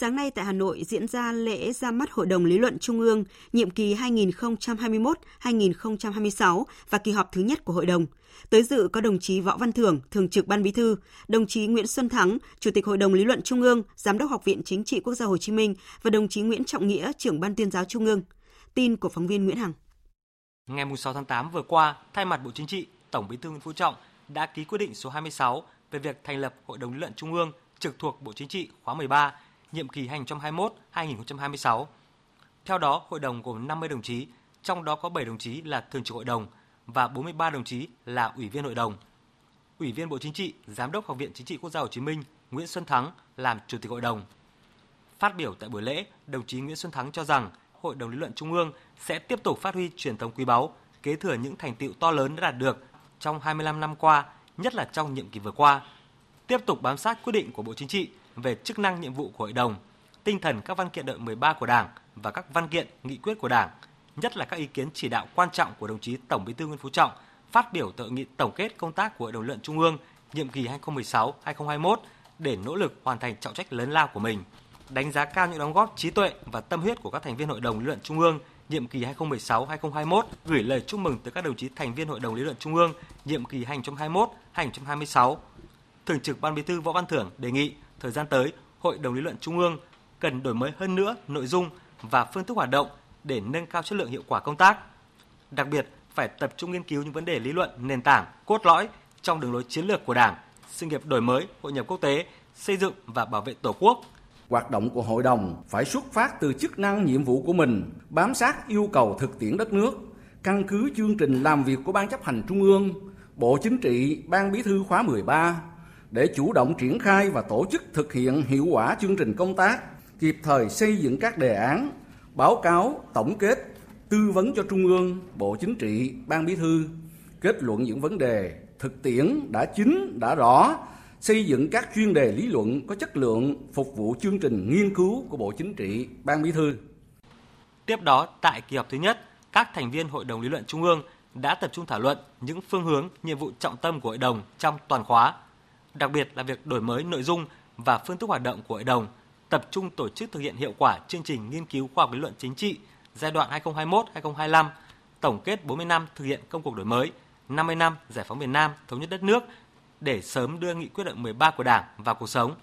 Speaker 1: Sáng nay tại Hà Nội diễn ra lễ ra mắt Hội đồng Lý luận Trung ương nhiệm kỳ 2021-2026 và kỳ họp thứ nhất của Hội đồng. Tới dự có đồng chí Võ Văn Thưởng, Thường trực Ban Bí thư, đồng chí Nguyễn Xuân Thắng, Chủ tịch Hội đồng Lý luận Trung ương, Giám đốc Học viện Chính trị Quốc gia Hồ Chí Minh và đồng chí Nguyễn Trọng Nghĩa, trưởng Ban tuyên giáo Trung ương. Tin của phóng viên Nguyễn Hằng.
Speaker 13: Ngày 6 tháng 8 vừa qua, thay mặt Bộ Chính trị, Tổng Bí thư Nguyễn Phú Trọng đã ký quyết định số 26 về việc thành lập Hội đồng Lý luận Trung ương trực thuộc Bộ Chính trị khóa 13 nhiệm kỳ 2021-2026. Theo đó, hội đồng gồm 50 đồng chí, trong đó có 7 đồng chí là thường trực hội đồng và 43 đồng chí là ủy viên hội đồng. Ủy viên Bộ Chính trị, Giám đốc Học viện Chính trị Quốc gia Hồ Chí Minh Nguyễn Xuân Thắng làm chủ tịch hội đồng. Phát biểu tại buổi lễ, đồng chí Nguyễn Xuân Thắng cho rằng Hội đồng lý luận Trung ương sẽ tiếp tục phát huy truyền thống quý báu, kế thừa những thành tựu to lớn đã đạt được trong 25 năm qua, nhất là trong nhiệm kỳ vừa qua, tiếp tục bám sát quyết định của Bộ Chính trị về chức năng nhiệm vụ của hội đồng, tinh thần các văn kiện đại 13 của Đảng và các văn kiện nghị quyết của Đảng, nhất là các ý kiến chỉ đạo quan trọng của đồng chí Tổng Bí thư Nguyễn Phú Trọng phát biểu tại hội nghị tổng kết công tác của Hội đồng luận Trung ương nhiệm kỳ 2016-2021 để nỗ lực hoàn thành trọng trách lớn lao của mình. Đánh giá cao những đóng góp trí tuệ và tâm huyết của các thành viên Hội đồng lý luận Trung ương nhiệm kỳ 2016-2021, gửi lời chúc mừng tới các đồng chí thành viên Hội đồng lý luận Trung ương nhiệm kỳ 2021-2026. Thường trực Ban Bí thư Võ Văn Thưởng đề nghị thời gian tới, Hội đồng lý luận Trung ương cần đổi mới hơn nữa nội dung và phương thức hoạt động để nâng cao chất lượng hiệu quả công tác. Đặc biệt, phải tập trung nghiên cứu những vấn đề lý luận nền tảng, cốt lõi trong đường lối chiến lược của Đảng, sự nghiệp đổi mới, hội nhập quốc tế, xây dựng và bảo vệ Tổ quốc,
Speaker 14: Hoạt động của hội đồng phải xuất phát từ chức năng nhiệm vụ của mình, bám sát yêu cầu thực tiễn đất nước, căn cứ chương trình làm việc của Ban chấp hành Trung ương, Bộ Chính trị, Ban Bí thư khóa 13 để chủ động triển khai và tổ chức thực hiện hiệu quả chương trình công tác, kịp thời xây dựng các đề án, báo cáo, tổng kết, tư vấn cho Trung ương, Bộ Chính trị, Ban Bí thư, kết luận những vấn đề thực tiễn đã chính, đã rõ, xây dựng các chuyên đề lý luận có chất lượng phục vụ chương trình nghiên cứu của Bộ Chính trị, Ban Bí thư.
Speaker 13: Tiếp đó, tại kỳ họp thứ nhất, các thành viên Hội đồng lý luận Trung ương đã tập trung thảo luận những phương hướng, nhiệm vụ trọng tâm của hội đồng trong toàn khóa, đặc biệt là việc đổi mới nội dung và phương thức hoạt động của hội đồng, tập trung tổ chức thực hiện hiệu quả chương trình nghiên cứu khoa học lý luận chính trị giai đoạn 2021-2025, tổng kết 40 năm thực hiện công cuộc đổi mới, 50 năm giải phóng miền Nam, thống nhất đất nước để sớm đưa nghị quyết đại 13 của Đảng vào cuộc sống.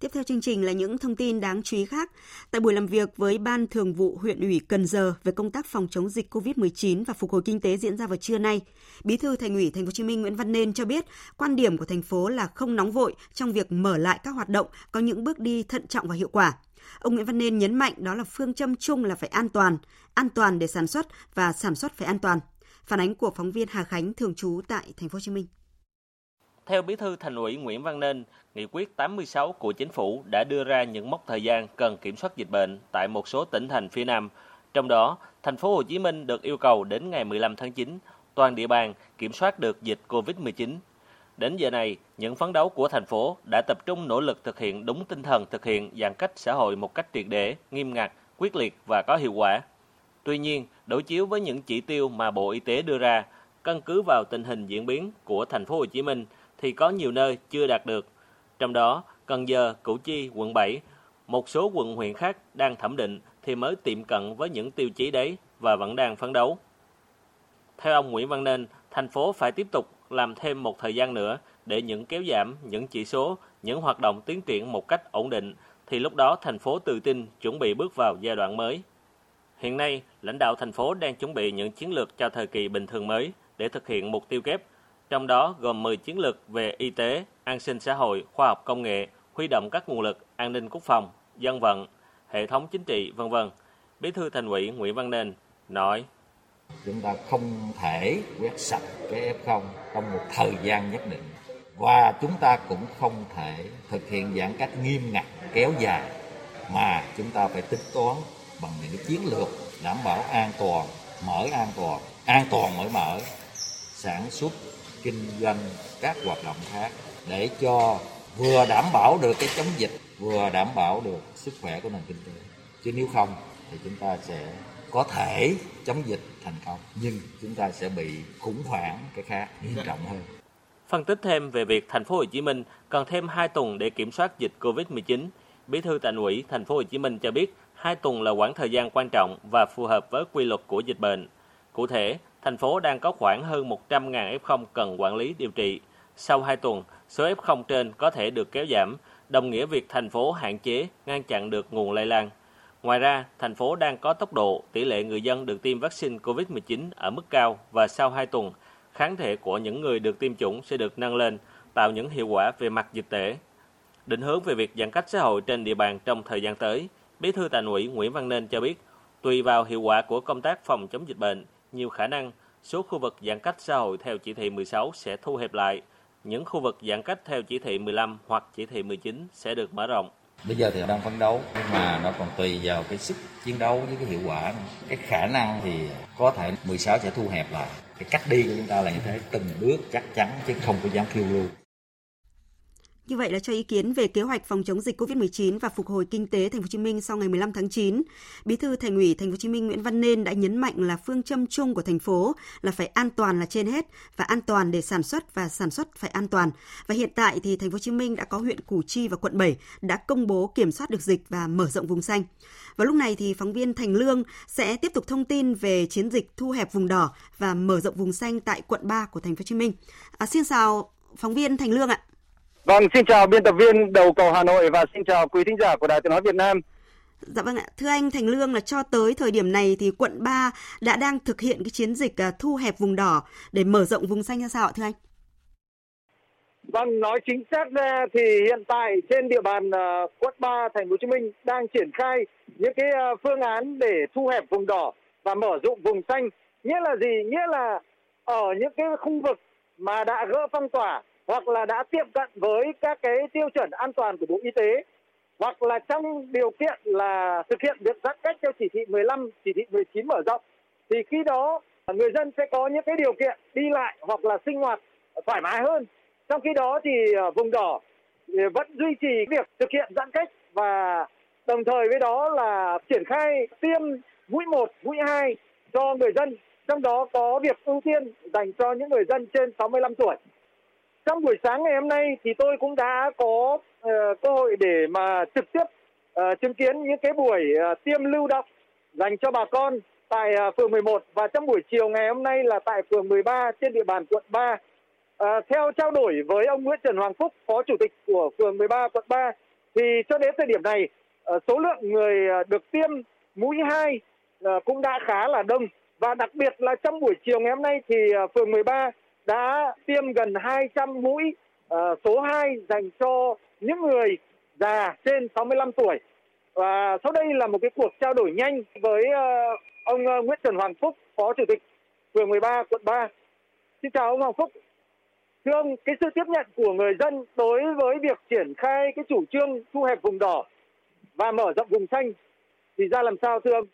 Speaker 1: Tiếp theo chương trình là những thông tin đáng chú ý khác. Tại buổi làm việc với Ban Thường vụ huyện ủy Cần Giờ về công tác phòng chống dịch COVID-19 và phục hồi kinh tế diễn ra vào trưa nay, Bí thư Thành ủy Thành phố Hồ Chí Minh Nguyễn Văn Nên cho biết, quan điểm của thành phố là không nóng vội trong việc mở lại các hoạt động, có những bước đi thận trọng và hiệu quả. Ông Nguyễn Văn Nên nhấn mạnh đó là phương châm chung là phải an toàn, an toàn để sản xuất và sản xuất phải an toàn. Phản ánh của phóng viên Hà Khánh thường trú tại Thành phố Hồ Chí Minh.
Speaker 15: Theo Bí thư Thành ủy Nguyễn Văn Nên, Nghị quyết 86 của Chính phủ đã đưa ra những mốc thời gian cần kiểm soát dịch bệnh tại một số tỉnh thành phía Nam. Trong đó, thành phố Hồ Chí Minh được yêu cầu đến ngày 15 tháng 9, toàn địa bàn kiểm soát được dịch COVID-19. Đến giờ này, những phấn đấu của thành phố đã tập trung nỗ lực thực hiện đúng tinh thần thực hiện giãn cách xã hội một cách triệt để, nghiêm ngặt, quyết liệt và có hiệu quả. Tuy nhiên, đối chiếu với những chỉ tiêu mà Bộ Y tế đưa ra, căn cứ vào tình hình diễn biến của thành phố Hồ Chí Minh thì có nhiều nơi chưa đạt được. Trong đó, Cần Giờ, Củ Chi, quận 7, một số quận huyện khác đang thẩm định thì mới tiệm cận với những tiêu chí đấy và vẫn đang phấn đấu. Theo ông Nguyễn Văn Nên, thành phố phải tiếp tục làm thêm một thời gian nữa để những kéo giảm những chỉ số, những hoạt động tiến triển một cách ổn định thì lúc đó thành phố tự tin chuẩn bị bước vào giai đoạn mới. Hiện nay, lãnh đạo thành phố đang chuẩn bị những chiến lược cho thời kỳ bình thường mới để thực hiện mục tiêu kép, trong đó gồm 10 chiến lược về y tế, an sinh xã hội, khoa học công nghệ, huy động các nguồn lực an ninh quốc phòng, dân vận, hệ thống chính trị, vân vân. Bí thư Thành ủy Nguyễn Văn Nên nói:
Speaker 16: Chúng ta không thể quét sạch cái F0 trong một thời gian nhất định và chúng ta cũng không thể thực hiện giãn cách nghiêm ngặt kéo dài mà chúng ta phải tính toán bằng những chiến lược đảm bảo an toàn mở an toàn an toàn mới mở sản xuất kinh doanh các hoạt động khác để cho vừa đảm bảo được cái chống dịch vừa đảm bảo được sức khỏe của nền kinh tế. Chứ nếu không thì chúng ta sẽ có thể chống dịch thành công nhưng chúng ta sẽ bị khủng hoảng cái khác nghiêm trọng hơn.
Speaker 15: Phân tích thêm về việc thành phố Hồ Chí Minh cần thêm 2 tuần để kiểm soát dịch Covid-19, Bí thư Thành ủy thành phố Hồ Chí Minh cho biết 2 tuần là quãng thời gian quan trọng và phù hợp với quy luật của dịch bệnh. Cụ thể, thành phố đang có khoảng hơn 100.000 F0 cần quản lý điều trị. Sau 2 tuần, số F0 trên có thể được kéo giảm, đồng nghĩa việc thành phố hạn chế, ngăn chặn được nguồn lây lan. Ngoài ra, thành phố đang có tốc độ tỷ lệ người dân được tiêm vaccine COVID-19 ở mức cao và sau 2 tuần, kháng thể của những người được tiêm chủng sẽ được nâng lên, tạo những hiệu quả về mặt dịch tễ. Định hướng về việc giãn cách xã hội trên địa bàn trong thời gian tới, Bí thư Thành ủy Nguyễn Văn Nên cho biết, tùy vào hiệu quả của công tác phòng chống dịch bệnh, nhiều khả năng số khu vực giãn cách xã hội theo chỉ thị 16 sẽ thu hẹp lại, những khu vực giãn cách theo chỉ thị 15 hoặc chỉ thị 19 sẽ được mở rộng.
Speaker 16: Bây giờ thì đang phấn đấu nhưng mà nó còn tùy vào cái sức chiến đấu với cái hiệu quả. Cái khả năng thì có thể 16 sẽ thu hẹp lại. Cái cách đi của chúng ta là như thế, từng bước chắc chắn chứ không có dám phiêu lưu.
Speaker 1: Như vậy là cho ý kiến về kế hoạch phòng chống dịch COVID-19 và phục hồi kinh tế Thành phố Hồ Chí Minh sau ngày 15 tháng 9, Bí thư Thành ủy Thành phố Hồ Chí Minh Nguyễn Văn Nên đã nhấn mạnh là phương châm chung của thành phố là phải an toàn là trên hết và an toàn để sản xuất và sản xuất phải an toàn. Và hiện tại thì Thành phố Hồ Chí Minh đã có huyện Củ Chi và quận 7 đã công bố kiểm soát được dịch và mở rộng vùng xanh. Và lúc này thì phóng viên Thành Lương sẽ tiếp tục thông tin về chiến dịch thu hẹp vùng đỏ và mở rộng vùng xanh tại quận 3 của Thành phố Hồ Chí Minh. À, xin chào phóng viên Thành Lương ạ.
Speaker 17: Vâng, xin chào biên tập viên đầu cầu Hà Nội và xin chào quý thính giả của Đài Tiếng nói Việt Nam.
Speaker 1: Dạ vâng ạ, thưa anh Thành Lương là cho tới thời điểm này thì quận 3 đã đang thực hiện cái chiến dịch à, thu hẹp vùng đỏ để mở rộng vùng xanh ra sao ạ thưa anh?
Speaker 17: Vâng, nói chính xác ra thì hiện tại trên địa bàn uh, quận 3 thành phố Hồ Chí Minh đang triển khai những cái uh, phương án để thu hẹp vùng đỏ và mở rộng vùng xanh. Nghĩa là gì? Nghĩa là ở những cái khu vực mà đã gỡ phong tỏa hoặc là đã tiếp cận với các cái tiêu chuẩn an toàn của Bộ Y tế hoặc là trong điều kiện là thực hiện việc giãn cách theo chỉ thị 15, chỉ thị 19 mở rộng thì khi đó người dân sẽ có những cái điều kiện đi lại hoặc là sinh hoạt thoải mái hơn. Trong khi đó thì ờ, vùng đỏ vẫn duy trì việc thực hiện giãn cách và đồng thời với đó là triển khai tiêm mũi 1, mũi 2 cho người dân, trong đó có việc ưu tiên dành cho những người dân trên 65 tuổi. Trong buổi sáng ngày hôm nay thì tôi cũng đã có uh, cơ hội để mà trực tiếp uh, chứng kiến những cái buổi uh, tiêm lưu động dành cho bà con tại uh, phường 11 và trong buổi chiều ngày hôm nay là tại phường 13 trên địa bàn quận 3. Uh, theo trao đổi với ông Nguyễn Trần Hoàng Phúc, Phó Chủ tịch của phường 13 quận 3, thì cho đến thời điểm này, uh, số lượng người uh, được tiêm mũi 2 uh, cũng đã khá là đông. Và đặc biệt là trong buổi chiều ngày hôm nay thì uh, phường 13 đã tiêm gần 200 mũi uh, số 2 dành cho những người già trên 65 tuổi. Và sau đây là một cái cuộc trao đổi nhanh với uh, ông uh, Nguyễn Trần Hoàng Phúc, Phó Chủ tịch phường 13 quận 3. Xin chào ông Hoàng Phúc. Thưa ông, cái sự tiếp nhận của người dân đối với việc triển khai cái chủ trương thu hẹp vùng đỏ và mở rộng vùng xanh thì ra làm sao thưa ông?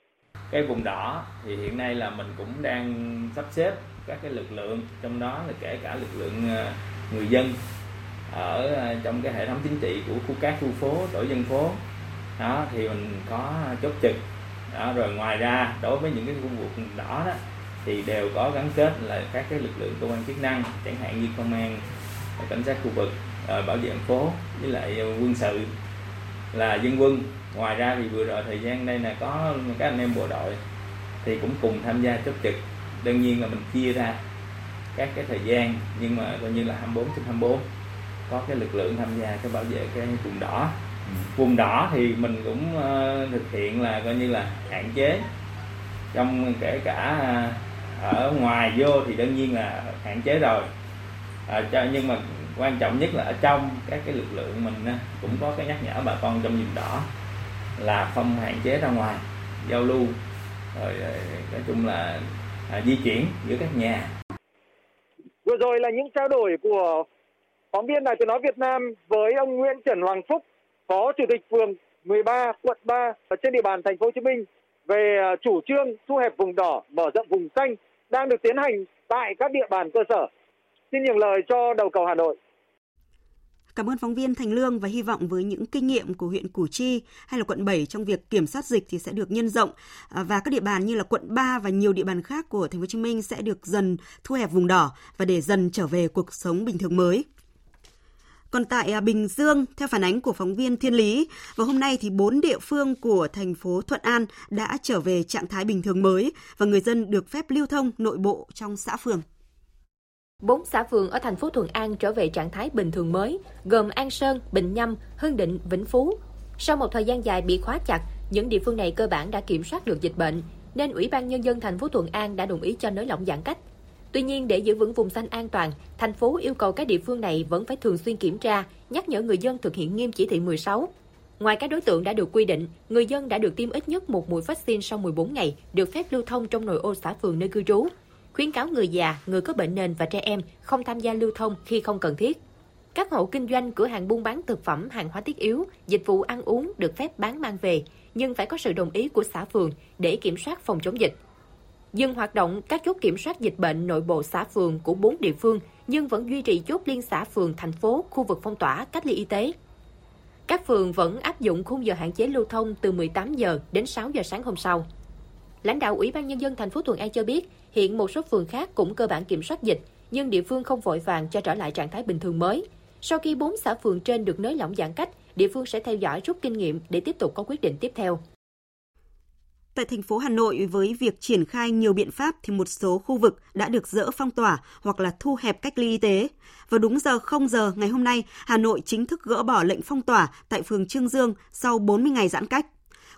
Speaker 18: Cái vùng đỏ thì hiện nay là mình cũng đang sắp xếp các cái lực lượng trong đó là kể cả lực lượng ờ, người dân ở ờ, trong cái hệ thống chính trị của khu các khu phố tổ dân phố. Đó thì mình có chốt trực. Đó, rồi ngoài ra đối với những cái khu vực đỏ đó thì đều có gắn kết là các cái lực lượng cơ quan chức năng chẳng hạn như công an cảnh sát khu vực ờ, bảo vệ phố với lại quân sự là dân quân. Ngoài ra thì vừa rồi thời gian đây là có các anh em bộ đội thì cũng cùng tham gia chốt trực. Đương nhiên là mình chia ra các cái thời gian nhưng mà coi như là 24 trên 24 có cái lực lượng tham gia cái bảo vệ cái vùng đỏ. Vùng đỏ thì mình cũng uh, thực hiện là coi như là hạn chế. Trong kể cả uh, ở ngoài vô thì đương nhiên là hạn chế rồi. À, cho, nhưng mà quan trọng nhất là ở trong các cái lực lượng mình cũng có cái nhắc nhở bà con trong vùng đỏ là không hạn chế ra ngoài giao lưu rồi nói chung là à, di chuyển giữa các nhà.
Speaker 17: Vừa rồi là những trao đổi của phóng viên Đài Tiếng nói Việt Nam với ông Nguyễn Trần Hoàng Phúc, Phó Chủ tịch phường 13 quận 3 ở trên địa bàn thành phố Hồ Chí Minh về à, chủ trương thu hẹp vùng đỏ, mở rộng vùng xanh đang được tiến hành tại các địa bàn cơ sở. Xin nhường lời cho đầu cầu Hà Nội.
Speaker 1: Cảm ơn phóng viên Thành Lương và hy vọng với những kinh nghiệm của huyện Củ Chi hay là quận 7 trong việc kiểm soát dịch thì sẽ được nhân rộng à, và các địa bàn như là quận 3 và nhiều địa bàn khác của thành phố Hồ Chí Minh sẽ được dần thu hẹp vùng đỏ và để dần trở về cuộc sống bình thường mới. Còn tại à, Bình Dương, theo phản ánh của phóng viên Thiên Lý, vào hôm nay thì bốn địa phương của thành phố Thuận An đã trở về trạng thái bình thường mới và người dân được phép lưu thông nội bộ trong xã phường.
Speaker 19: Bốn xã phường ở thành phố Thuận An trở về trạng thái bình thường mới, gồm An Sơn, Bình Nhâm, Hưng Định, Vĩnh Phú. Sau một thời gian dài bị khóa chặt, những địa phương này cơ bản đã kiểm soát được dịch bệnh, nên Ủy ban Nhân dân thành phố Thuận An đã đồng ý cho nới lỏng giãn cách. Tuy nhiên, để giữ vững vùng xanh an toàn, thành phố yêu cầu các địa phương này vẫn phải thường xuyên kiểm tra, nhắc nhở người dân thực hiện nghiêm chỉ thị 16. Ngoài các đối tượng đã được quy định, người dân đã được tiêm ít nhất một mũi vaccine sau 14 ngày, được phép lưu thông trong nội ô xã phường nơi cư trú, khuyến cáo người già, người có bệnh nền và trẻ em không tham gia lưu thông khi không cần thiết. Các hộ kinh doanh cửa hàng buôn bán thực phẩm, hàng hóa thiết yếu, dịch vụ ăn uống được phép bán mang về, nhưng phải có sự đồng ý của xã phường để kiểm soát phòng chống dịch. Dừng hoạt động các chốt kiểm soát dịch bệnh nội bộ xã phường của 4 địa phương nhưng vẫn duy trì chốt liên xã phường thành phố khu vực phong tỏa cách ly y tế. Các phường vẫn áp dụng khung giờ hạn chế lưu thông từ 18 giờ đến 6 giờ sáng hôm sau. Lãnh đạo Ủy ban nhân dân thành phố Thuận An cho biết, hiện một số phường khác cũng cơ bản kiểm soát dịch, nhưng địa phương không vội vàng cho trở lại trạng thái bình thường mới. Sau khi 4 xã phường trên được nới lỏng giãn cách, địa phương sẽ theo dõi rút kinh nghiệm để tiếp tục có quyết định tiếp theo.
Speaker 1: Tại thành phố Hà Nội với việc triển khai nhiều biện pháp thì một số khu vực đã được dỡ phong tỏa hoặc là thu hẹp cách ly y tế. Vào đúng giờ 0 giờ ngày hôm nay, Hà Nội chính thức gỡ bỏ lệnh phong tỏa tại phường Trương Dương sau 40 ngày giãn cách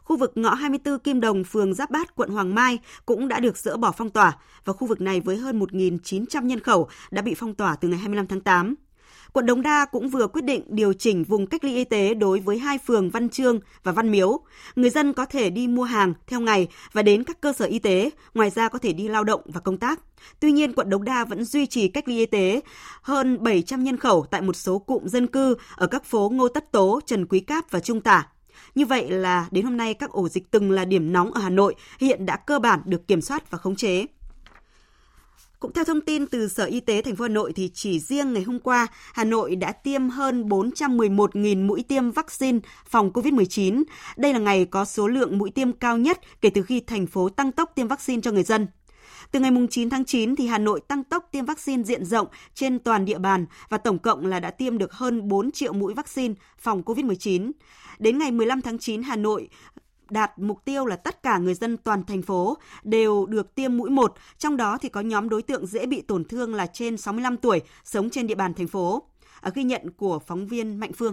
Speaker 1: khu vực ngõ 24 Kim Đồng, phường Giáp Bát, quận Hoàng Mai cũng đã được dỡ bỏ phong tỏa và khu vực này với hơn 1.900 nhân khẩu đã bị phong tỏa từ ngày 25 tháng 8. Quận Đống Đa cũng vừa quyết định điều chỉnh vùng cách ly y tế đối với hai phường Văn Trương và Văn Miếu. Người dân có thể đi mua hàng theo ngày và đến các cơ sở y tế, ngoài ra có thể đi lao động và công tác. Tuy nhiên, quận Đống Đa vẫn duy trì cách ly y tế hơn 700 nhân khẩu tại một số cụm dân cư ở các phố Ngô Tất Tố, Trần Quý Cáp và Trung Tả. Như vậy là đến hôm nay các ổ dịch từng là điểm nóng ở Hà Nội hiện đã cơ bản được kiểm soát và khống chế. Cũng theo thông tin từ Sở Y tế thành phố Hà Nội thì chỉ riêng ngày hôm qua, Hà Nội đã tiêm hơn 411.000 mũi tiêm vaccine phòng COVID-19. Đây là ngày có số lượng mũi tiêm cao nhất kể từ khi thành phố tăng tốc tiêm vaccine cho người dân. Từ ngày 9 tháng 9 thì Hà Nội tăng tốc tiêm vaccine diện rộng trên toàn địa bàn và tổng cộng là đã tiêm được hơn 4 triệu mũi vaccine phòng COVID-19. Đến ngày 15 tháng 9, Hà Nội đạt mục tiêu là tất cả người dân toàn thành phố đều được tiêm mũi 1, trong đó thì có nhóm đối tượng dễ bị tổn thương là trên 65 tuổi sống trên địa bàn thành phố. Ở ghi nhận của phóng viên Mạnh Phương.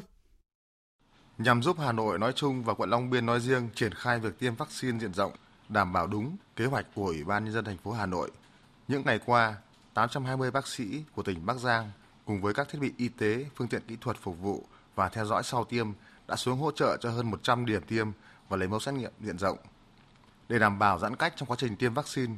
Speaker 20: Nhằm giúp Hà Nội nói chung và quận Long Biên nói riêng triển khai việc tiêm vaccine diện rộng, đảm bảo đúng kế hoạch của Ủy ban nhân dân thành phố Hà Nội. Những ngày qua, 820 bác sĩ của tỉnh Bắc Giang cùng với các thiết bị y tế, phương tiện kỹ thuật phục vụ và theo dõi sau tiêm đã xuống hỗ trợ cho hơn 100 điểm tiêm và lấy mẫu xét nghiệm diện rộng. Để đảm bảo giãn cách trong quá trình tiêm vaccine,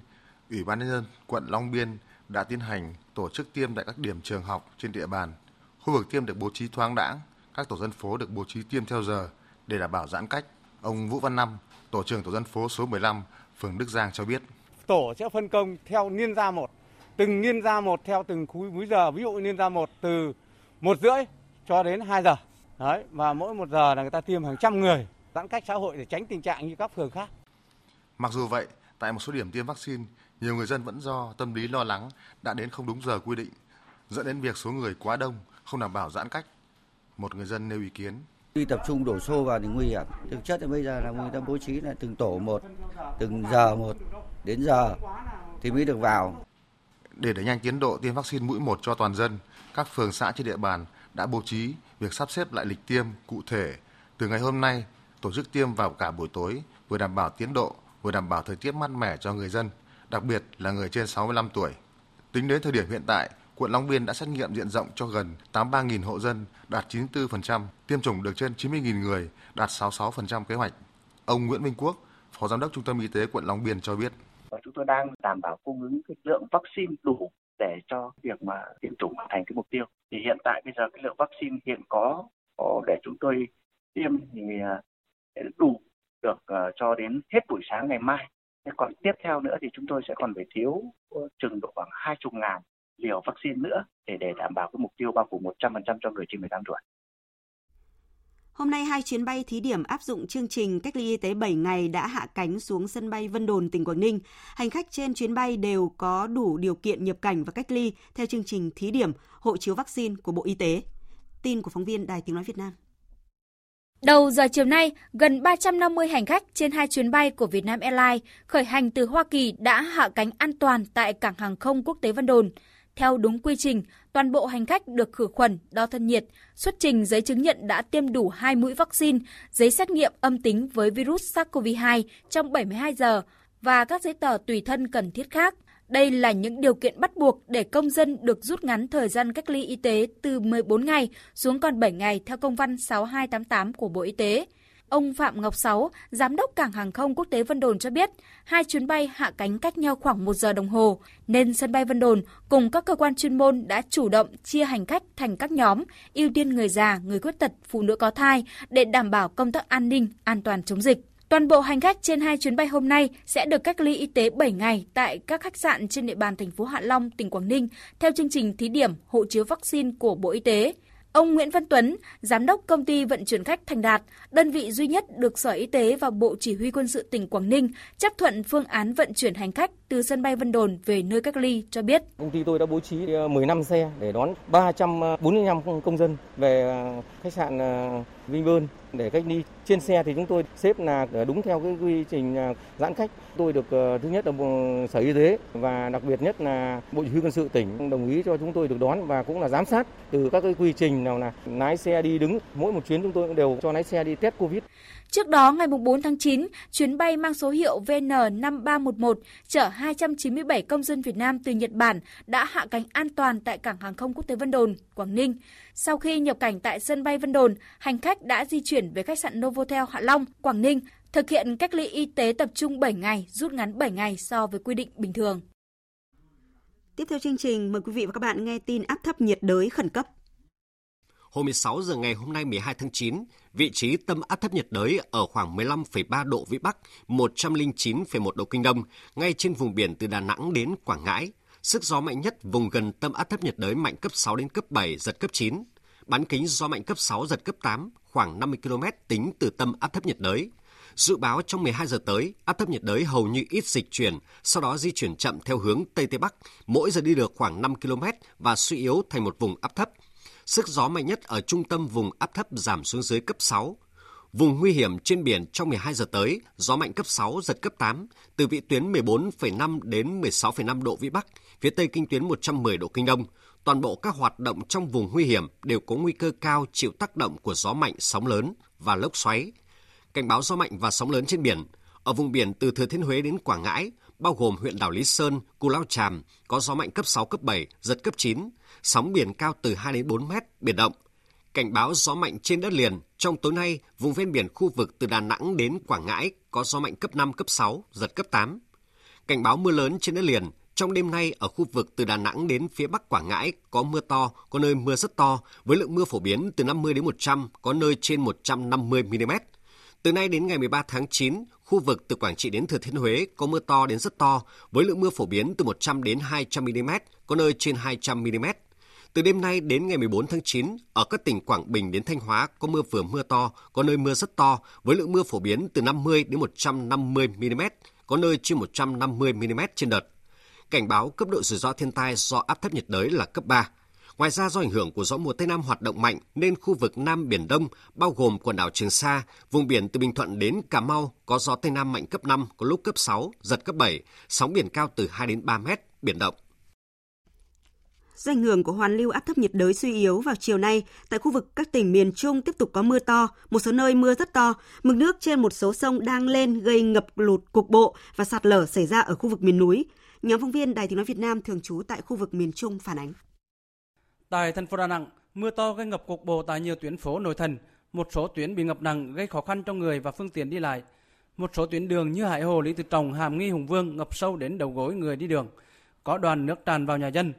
Speaker 20: Ủy ban nhân dân quận Long Biên đã tiến hành tổ chức tiêm tại các điểm trường học trên địa bàn. Khu vực tiêm được bố trí thoáng đãng, các tổ dân phố được bố trí tiêm theo giờ để đảm bảo giãn cách. Ông Vũ Văn Năm, tổ trưởng tổ dân phố số 15, phường Đức Giang cho biết.
Speaker 21: Tổ sẽ phân công theo niên gia một, từng niên gia một theo từng khối múi giờ, ví dụ niên gia một từ một rưỡi cho đến 2 giờ. Đấy, và mỗi một giờ là người ta tiêm hàng trăm người giãn cách xã hội để tránh tình trạng như các phường khác.
Speaker 20: Mặc dù vậy, tại một số điểm tiêm vaccine, nhiều người dân vẫn do tâm lý lo lắng đã đến không đúng giờ quy định, dẫn đến việc số người quá đông, không đảm bảo giãn cách. Một người dân nêu ý kiến.
Speaker 22: Khi tập trung đổ xô vào thì nguy hiểm. Thực chất thì bây giờ là người ta bố trí là từng tổ một, từng giờ một, đến giờ thì mới được vào.
Speaker 20: Để đẩy nhanh tiến độ tiêm vaccine mũi 1 cho toàn dân, các phường xã trên địa bàn đã bố trí việc sắp xếp lại lịch tiêm cụ thể. Từ ngày hôm nay, tổ chức tiêm vào cả buổi tối, vừa đảm bảo tiến độ, vừa đảm bảo thời tiết mát mẻ cho người dân, đặc biệt là người trên 65 tuổi. Tính đến thời điểm hiện tại, quận Long Biên đã xét nghiệm diện rộng cho gần 83.000 hộ dân, đạt 94%, tiêm chủng được trên 90.000 người, đạt 66% kế hoạch. Ông Nguyễn Minh Quốc, Phó Giám đốc Trung tâm Y tế quận Long Biên cho biết.
Speaker 23: Chúng tôi đang đảm bảo cung ứng cái lượng vaccine đủ để cho việc mà tiêm chủng thành cái mục tiêu. Thì hiện tại bây giờ cái lượng vaccine hiện có để chúng tôi tiêm thì à, đủ được à, cho đến hết buổi sáng ngày mai. Còn tiếp theo nữa thì chúng tôi sẽ còn phải thiếu chừng độ khoảng hai chục ngàn liều vaccine nữa để để đảm bảo cái mục tiêu bao phủ 100% cho người trên 18 tuổi.
Speaker 1: Hôm nay, hai chuyến bay thí điểm áp dụng chương trình cách ly y tế 7 ngày đã hạ cánh xuống sân bay Vân Đồn, tỉnh Quảng Ninh. Hành khách trên chuyến bay đều có đủ điều kiện nhập cảnh và cách ly theo chương trình thí điểm hộ chiếu vaccine của Bộ Y tế. Tin của phóng viên Đài Tiếng Nói Việt Nam.
Speaker 24: Đầu giờ chiều nay, gần 350 hành khách trên hai chuyến bay của Vietnam Airlines khởi hành từ Hoa Kỳ đã hạ cánh an toàn tại cảng hàng không quốc tế Vân Đồn. Theo đúng quy trình, toàn bộ hành khách được khử khuẩn, đo thân nhiệt, xuất trình giấy chứng nhận đã tiêm đủ 2 mũi vaccine, giấy xét nghiệm âm tính với virus SARS-CoV-2 trong 72 giờ và các giấy tờ tùy thân cần thiết khác. Đây là những điều kiện bắt buộc để công dân được rút ngắn thời gian cách ly y tế từ 14 ngày xuống còn 7 ngày theo công văn 6288 của Bộ Y tế. Ông Phạm Ngọc Sáu, Giám đốc Cảng Hàng không Quốc tế Vân Đồn cho biết, hai chuyến bay hạ cánh cách nhau khoảng một giờ đồng hồ, nên sân bay Vân Đồn cùng các cơ quan chuyên môn đã chủ động chia hành khách thành các nhóm, ưu tiên người già, người khuyết tật, phụ nữ có thai để đảm bảo công tác an ninh, an toàn chống dịch. Toàn bộ hành khách trên hai chuyến bay hôm nay sẽ được cách ly y tế 7 ngày tại các khách sạn trên địa bàn thành phố Hạ Long, tỉnh Quảng Ninh theo chương trình thí điểm hộ chiếu vaccine của Bộ Y tế. Ông Nguyễn Văn Tuấn, giám đốc công ty vận chuyển khách Thành Đạt, đơn vị duy nhất được Sở Y tế và Bộ Chỉ huy quân sự tỉnh Quảng Ninh chấp thuận phương án vận chuyển hành khách từ sân bay Vân Đồn về nơi cách ly cho biết.
Speaker 21: Công ty tôi đã bố trí ờ, 15 xe để đón 345 ờ, công dân về ờ, khách sạn Vinpearl để cách ly. Trên xe thì chúng tôi xếp là đúng theo cái quy trình à, giãn cách. Tôi được ờ, thứ nhất là Sở Y tế và đặc biệt nhất là Bộ Chỉ huy quân sự tỉnh đồng ý cho chúng tôi được đón và cũng là giám sát từ các cái quy trình nào là lái xe đi đứng mỗi một chuyến chúng tôi cũng đều cho lái xe đi test Covid.
Speaker 24: Trước đó, ngày 4 tháng 9, chuyến bay mang số hiệu VN5311 chở 297 công dân Việt Nam từ Nhật Bản đã hạ cánh an toàn tại cảng hàng không quốc tế Vân Đồn, Quảng Ninh. Sau khi nhập cảnh tại sân bay Vân Đồn, hành khách đã di chuyển về khách sạn Novotel Hạ Long, Quảng Ninh, thực hiện cách ly y tế tập trung 7 ngày, rút ngắn 7 ngày so với quy định bình thường.
Speaker 1: Tiếp theo chương trình, mời quý vị và các bạn nghe tin áp thấp nhiệt đới khẩn cấp.
Speaker 25: Hồi 16 giờ ngày hôm nay 12 tháng 9, vị trí tâm áp thấp nhiệt đới ở khoảng 15,3 độ Vĩ Bắc, 109,1 độ Kinh Đông, ngay trên vùng biển từ Đà Nẵng đến Quảng Ngãi. Sức gió mạnh nhất vùng gần tâm áp thấp nhiệt đới mạnh cấp 6 đến cấp 7, giật cấp 9. Bán kính gió mạnh cấp 6, giật cấp 8, khoảng 50 km tính từ tâm áp thấp nhiệt đới. Dự báo trong 12 giờ tới, áp thấp nhiệt đới hầu như ít dịch chuyển, sau đó di chuyển chậm theo hướng Tây Tây Bắc, mỗi giờ đi được khoảng 5 km và suy yếu thành một vùng áp thấp. Sức gió mạnh nhất ở trung tâm vùng áp thấp giảm xuống dưới cấp 6. Vùng nguy hiểm trên biển trong 12 giờ tới, gió mạnh cấp 6, giật cấp 8, từ vị tuyến 14,5 đến 16,5 độ Vĩ Bắc, phía tây kinh tuyến 110 độ Kinh Đông. Toàn bộ các hoạt động trong vùng nguy hiểm đều có nguy cơ cao chịu tác động của gió mạnh, sóng lớn và lốc xoáy. Cảnh báo gió mạnh và sóng lớn trên biển. Ở vùng biển từ Thừa Thiên Huế đến Quảng Ngãi, bao gồm huyện đảo Lý Sơn, Cù Lao tràm có gió mạnh cấp 6, cấp 7, giật cấp 9, sóng biển cao từ 2 đến 4 mét, biển động. Cảnh báo gió mạnh trên đất liền, trong tối nay, vùng ven biển khu vực từ Đà Nẵng đến Quảng Ngãi có gió mạnh cấp 5, cấp 6, giật cấp 8. Cảnh báo mưa lớn trên đất liền, trong đêm nay ở khu vực từ Đà Nẵng đến phía Bắc Quảng Ngãi có mưa to, có nơi mưa rất to, với lượng mưa phổ biến từ 50 đến 100, có nơi trên 150 mm. Từ nay đến ngày 13 tháng 9, khu vực từ Quảng Trị đến Thừa Thiên Huế có mưa to đến rất to, với lượng mưa phổ biến từ 100 đến 200 mm, có nơi trên 200 mm. Từ đêm nay đến ngày 14 tháng 9, ở các tỉnh Quảng Bình đến Thanh Hóa có mưa vừa mưa to, có nơi mưa rất to, với lượng mưa phổ biến từ 50 đến 150 mm, có nơi trên 150 mm trên đợt. Cảnh báo cấp độ rủi ro thiên tai do áp thấp nhiệt đới là cấp 3. Ngoài ra do ảnh hưởng của gió mùa Tây Nam hoạt động mạnh nên khu vực Nam Biển Đông, bao gồm quần đảo Trường Sa, vùng biển từ Bình Thuận đến Cà Mau có gió Tây Nam mạnh cấp 5, có lúc cấp 6, giật cấp 7, sóng biển cao từ 2 đến 3 mét, biển động.
Speaker 1: Do ảnh hưởng của hoàn lưu áp thấp nhiệt đới suy yếu vào chiều nay, tại khu vực các tỉnh miền Trung tiếp tục có mưa to, một số nơi mưa rất to. Mực nước trên một số sông đang lên gây ngập lụt cục bộ và sạt lở xảy ra ở khu vực miền núi. Nhóm phóng viên Đài Tiếng nói Việt Nam thường trú tại khu vực miền Trung phản ánh.
Speaker 26: Tại thành phố Đà Nẵng, mưa to gây ngập cục bộ tại nhiều tuyến phố nội thành, một số tuyến bị ngập nặng gây khó khăn cho người và phương tiện đi lại. Một số tuyến đường như Hải Hồ, Lý Tự Trọng, Hàm Nghi, Hùng Vương ngập sâu đến đầu gối người đi đường. Có đoàn nước tràn vào nhà dân.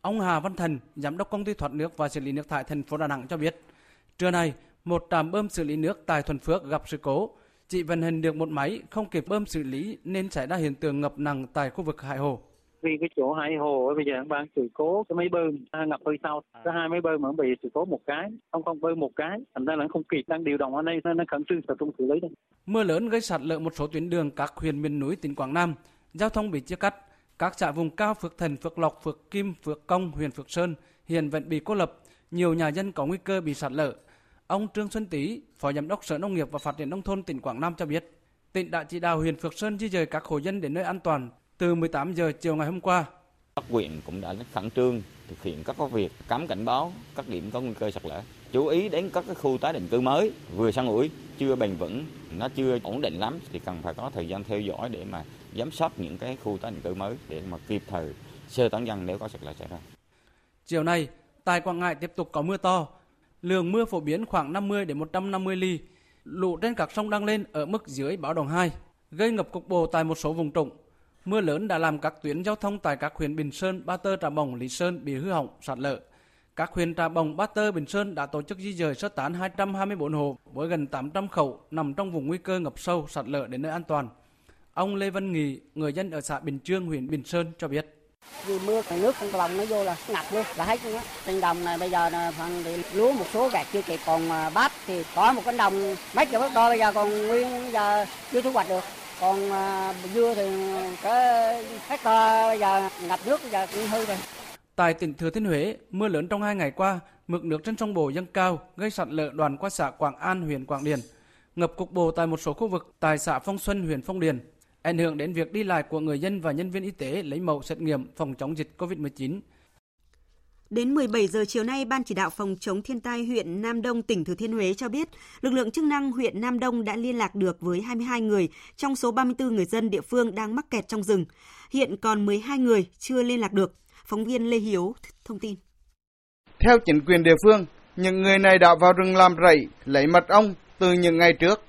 Speaker 26: Ông Hà Văn Thần, giám đốc công ty thoát nước và xử lý nước thải thành phố Đà Nẵng cho biết, trưa nay, một trạm bơm xử lý nước tại Thuần Phước gặp sự cố. Chỉ vận hành được một máy, không kịp bơm xử lý nên xảy ra hiện tượng ngập nặng tại khu vực Hải Hồ.
Speaker 27: Vì cái chỗ hai hồ bây giờ ban sự cố cái máy bơm ngập hơi sau có hai máy bơm mà bị sự cố một cái không không bơm một cái thành ra là không kịp đang điều động ở đây nên nó khẩn trương tập trung xử lý đây
Speaker 26: mưa lớn gây sạt lở một số tuyến đường các huyện miền núi tỉnh Quảng Nam. Giao thông bị chia cắt. Các xã vùng cao Phước Thành, Phước Lộc, Phước Kim, Phước Công, huyện Phước Sơn hiện vẫn bị cô lập, nhiều nhà dân có nguy cơ bị sạt lở. Ông Trương Xuân Tý, Phó Giám đốc Sở Nông nghiệp và Phát triển Nông thôn tỉnh Quảng Nam cho biết, tỉnh đã chỉ đạo huyện Phước Sơn di dời các hộ dân đến nơi an toàn từ 18 giờ chiều ngày hôm qua.
Speaker 28: Các huyện cũng đã khẩn trương thực hiện các việc cắm cảnh báo các điểm có nguy cơ sạt lở. Chú ý đến các cái khu tái định cư mới vừa săn ủi chưa bền vững, nó chưa ổn định lắm thì cần phải có thời gian theo dõi để mà giám sát những cái khu tái định cư mới để mà kịp thời sơ tán dân nếu có sạt lở xảy ra.
Speaker 26: Chiều nay, tại Quảng Ngãi tiếp tục có mưa to. Lượng mưa phổ biến khoảng 50 đến 150 ly. Lũ trên các sông đang lên ở mức dưới báo động 2, gây ngập cục bộ tại một số vùng trũng. Mưa lớn đã làm các tuyến giao thông tại các huyện Bình Sơn, Ba Tơ, Trà Bồng, Lý Sơn bị hư hỏng, sạt lở. Các huyện Trà Bồng, Ba Tơ, Bình Sơn đã tổ chức di dời sơ tán 224 hộ với gần 800 khẩu nằm trong vùng nguy cơ ngập sâu, sạt lở đến nơi an toàn. Ông Lê Văn Nghị, người dân ở xã Bình Trương, huyện Bình Sơn cho biết.
Speaker 29: Vì mưa nước trong lòng nó vô là ngập luôn, là hết luôn á. Trên đồng này bây giờ là phần thì lúa một số gạt chưa kịp còn à, bắp bát thì có một cánh đồng mấy chục hectare bây giờ còn nguyên bây giờ chưa thu hoạch được còn à, dưa thì cái hectare bây giờ ngập nước bây giờ cũng hư rồi.
Speaker 26: Tại tỉnh Thừa Thiên Huế, mưa lớn trong hai ngày qua, mực nước trên sông Bồ dâng cao, gây sạt lở đoàn qua xã Quảng An, huyện Quảng Điền, ngập cục bộ tại một số khu vực tại xã Phong Xuân, huyện Phong Điền, ảnh hưởng đến việc đi lại của người dân và nhân viên y tế lấy mẫu xét nghiệm phòng chống dịch COVID-19.
Speaker 1: Đến 17 giờ chiều nay, Ban chỉ đạo phòng chống thiên tai huyện Nam Đông, tỉnh Thừa Thiên Huế cho biết, lực lượng chức năng huyện Nam Đông đã liên lạc được với 22 người trong số 34 người dân địa phương đang mắc kẹt trong rừng. Hiện còn 12 người chưa liên lạc được. Phóng viên Lê Hiếu thông tin.
Speaker 30: Theo chính quyền địa phương, những người này đã vào rừng làm rẫy, lấy mật ong từ những ngày trước.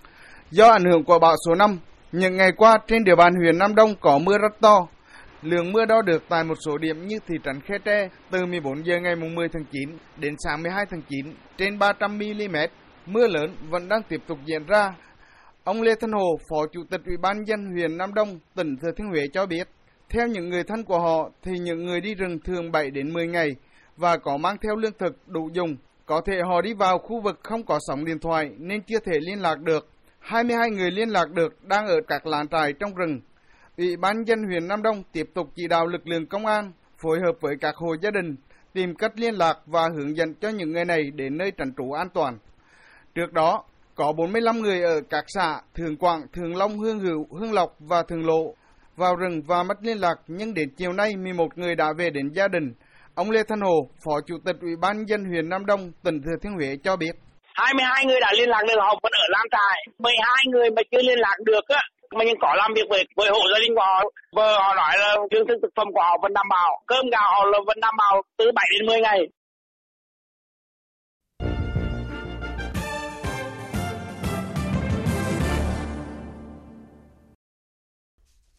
Speaker 30: Do ảnh hưởng của bão số 5, những ngày qua trên địa bàn huyện Nam Đông có mưa rất to, Lượng mưa đo được tại một số điểm như thị trấn Khe Tre từ 14 giờ ngày 10 tháng 9 đến sáng 12 tháng 9 trên 300 mm. Mưa lớn vẫn đang tiếp tục diễn ra. Ông Lê Thanh Hồ, Phó Chủ tịch Ủy ban dân huyện Nam Đông, tỉnh Thừa Thiên Huế cho biết, theo những người thân của họ thì những người đi rừng thường 7 đến 10 ngày và có mang theo lương thực đủ dùng. Có thể họ đi vào khu vực không có sóng điện thoại nên chưa thể liên lạc được. 22 người liên lạc được đang ở các làng trại trong rừng Ủy ban dân huyện Nam Đông tiếp tục chỉ đạo lực lượng công an phối hợp với các hộ gia đình tìm cách liên lạc và hướng dẫn cho những người này đến nơi tránh trú an toàn. Trước đó, có 45 người ở các xã Thường Quảng, Thường Long, Hương Hữu, Hương Lộc và Thường Lộ vào rừng và mất liên lạc nhưng đến chiều nay 11 người đã về đến gia đình. Ông Lê Thanh Hồ, Phó Chủ tịch Ủy ban dân huyện Nam Đông, tỉnh Thừa Thiên Huế cho biết.
Speaker 31: 22 người đã liên lạc được họ vẫn ở Lam Trại. 12 người mà chưa liên lạc được á, mà nhưng có làm việc với với hộ gia đình của họ. Vợ họ nói là lương thực thực phẩm của họ vẫn đảm bảo. Cơm gạo họ là vẫn đảm bảo từ 7 đến 10 ngày.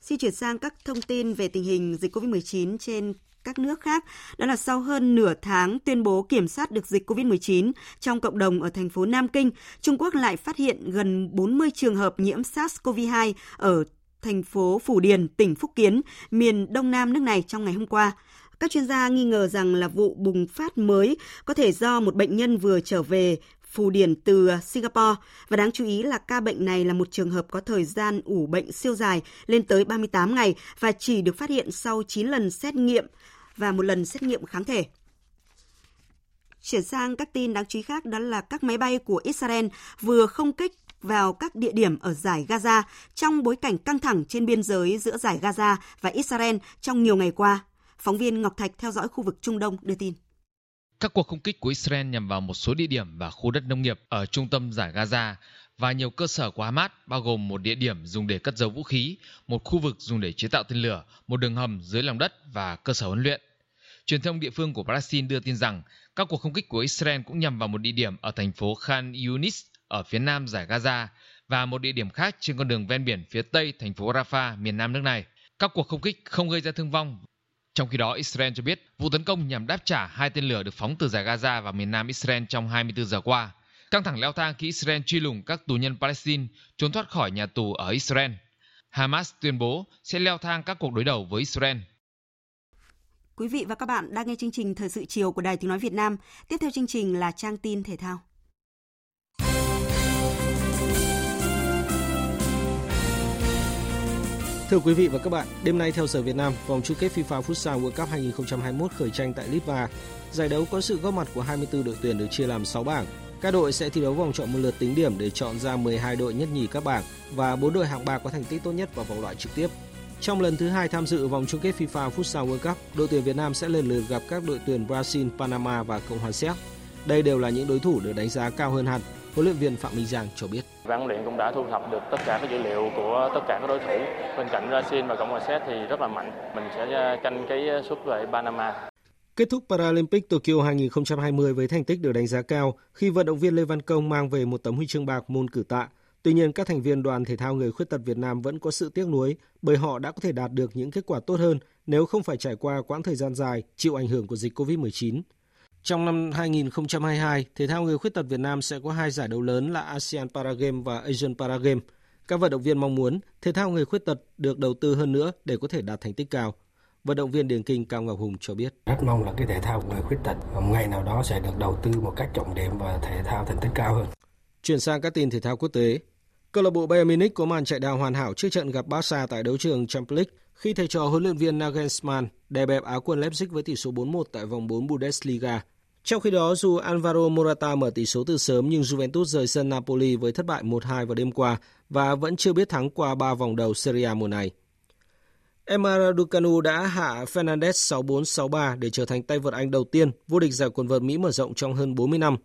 Speaker 1: Xin chuyển sang các thông tin về tình hình dịch COVID-19 trên các nước khác. Đó là sau hơn nửa tháng tuyên bố kiểm soát được dịch COVID-19 trong cộng đồng ở thành phố Nam Kinh, Trung Quốc lại phát hiện gần 40 trường hợp nhiễm SARS-CoV-2 ở thành phố Phủ Điền, tỉnh Phúc Kiến, miền Đông Nam nước này trong ngày hôm qua. Các chuyên gia nghi ngờ rằng là vụ bùng phát mới có thể do một bệnh nhân vừa trở về Phù Điển từ Singapore và đáng chú ý là ca bệnh này là một trường hợp có thời gian ủ bệnh siêu dài lên tới 38 ngày và chỉ được phát hiện sau 9 lần xét nghiệm và một lần xét nghiệm kháng thể. Chuyển sang các tin đáng chú ý khác, đó là các máy bay của Israel vừa không kích vào các địa điểm ở giải Gaza trong bối cảnh căng thẳng trên biên giới giữa giải Gaza và Israel trong nhiều ngày qua. Phóng viên Ngọc Thạch theo dõi khu vực Trung Đông đưa tin.
Speaker 32: Các cuộc không kích của Israel nhằm vào một số địa điểm và khu đất nông nghiệp ở trung tâm giải Gaza và nhiều cơ sở của Hamas bao gồm một địa điểm dùng để cất giấu vũ khí, một khu vực dùng để chế tạo tên lửa, một đường hầm dưới lòng đất và cơ sở huấn luyện. Truyền thông địa phương của Palestine đưa tin rằng các cuộc không kích của Israel cũng nhằm vào một địa điểm ở thành phố Khan Yunis ở phía nam giải Gaza và một địa điểm khác trên con đường ven biển phía tây thành phố Rafah miền nam nước này. Các cuộc không kích không gây ra thương vong. Trong khi đó, Israel cho biết vụ tấn công nhằm đáp trả hai tên lửa được phóng từ giải Gaza và miền nam Israel trong 24 giờ qua. Căng thẳng leo thang khi Israel truy lùng các tù nhân Palestine trốn thoát khỏi nhà tù ở Israel. Hamas tuyên bố sẽ leo thang các cuộc đối đầu với Israel.
Speaker 1: Quý vị và các bạn đang nghe chương trình Thời sự chiều của Đài Tiếng Nói Việt Nam. Tiếp theo chương trình là trang tin thể thao.
Speaker 33: Thưa quý vị và các bạn, đêm nay theo giờ Việt Nam, vòng chung kết FIFA Futsal World Cup 2021 khởi tranh tại Litva. Giải đấu có sự góp mặt của 24 đội tuyển được chia làm 6 bảng. Các đội sẽ thi đấu vòng chọn một lượt tính điểm để chọn ra 12 đội nhất nhì các bảng và 4 đội hạng ba có thành tích tốt nhất vào vòng loại trực tiếp. Trong lần thứ hai tham dự vòng chung kết FIFA Futsal World Cup, đội tuyển Việt Nam sẽ lần lượt gặp các đội tuyển Brazil, Panama và Cộng hòa Séc. Đây đều là những đối thủ được đánh giá cao hơn hẳn, huấn luyện viên Phạm Minh Giang cho biết.
Speaker 34: Ban huấn luyện cũng đã thu thập được tất cả các dữ liệu của tất cả các đối thủ. Bên cạnh Brazil và Cộng hòa Séc thì rất là mạnh. Mình sẽ à, canh cái suất về Panama.
Speaker 33: Kết thúc Paralympic Tokyo 2020 với thành tích được đánh giá cao khi vận động viên Lê Văn Công mang về một tấm huy chương bạc môn cử tạ. Tuy nhiên, các thành viên đoàn thể thao người khuyết tật Việt Nam vẫn có sự tiếc nuối bởi họ đã có thể đạt được những kết quả tốt hơn nếu không phải trải qua quãng thời gian dài chịu ảnh hưởng của dịch COVID-19. Trong năm 2022, thể thao người khuyết tật Việt Nam sẽ có hai giải đấu lớn là ASEAN Paragame và Asian Paragame. Các vận động viên mong muốn thể thao người khuyết tật được đầu tư hơn nữa để có thể đạt thành tích cao. Vận động viên Điền Kinh Cao Ngọc Hùng cho biết.
Speaker 35: Rất mong là cái thể thao người khuyết tật một ngày nào đó sẽ được đầu tư một cách trọng điểm và thể thao thành tích cao hơn.
Speaker 33: Chuyển sang các tin thể thao quốc tế. Câu lạc bộ Bayern Munich có màn chạy đà hoàn hảo trước trận gặp Barca tại đấu trường Champions League khi thầy trò huấn luyện viên Nagelsmann đè bẹp Á quân Leipzig với tỷ số 4-1 tại vòng 4 Bundesliga. Trong khi đó, dù Alvaro Morata mở tỷ số từ sớm nhưng Juventus rời sân Napoli với thất bại 1-2 vào đêm qua và vẫn chưa biết thắng qua 3 vòng đầu Serie A mùa này. Emma Raducanu đã hạ Fernandez 6-4-6-3 để trở thành tay vợt Anh đầu tiên vô địch giải quần vợt Mỹ mở rộng trong hơn 40 năm.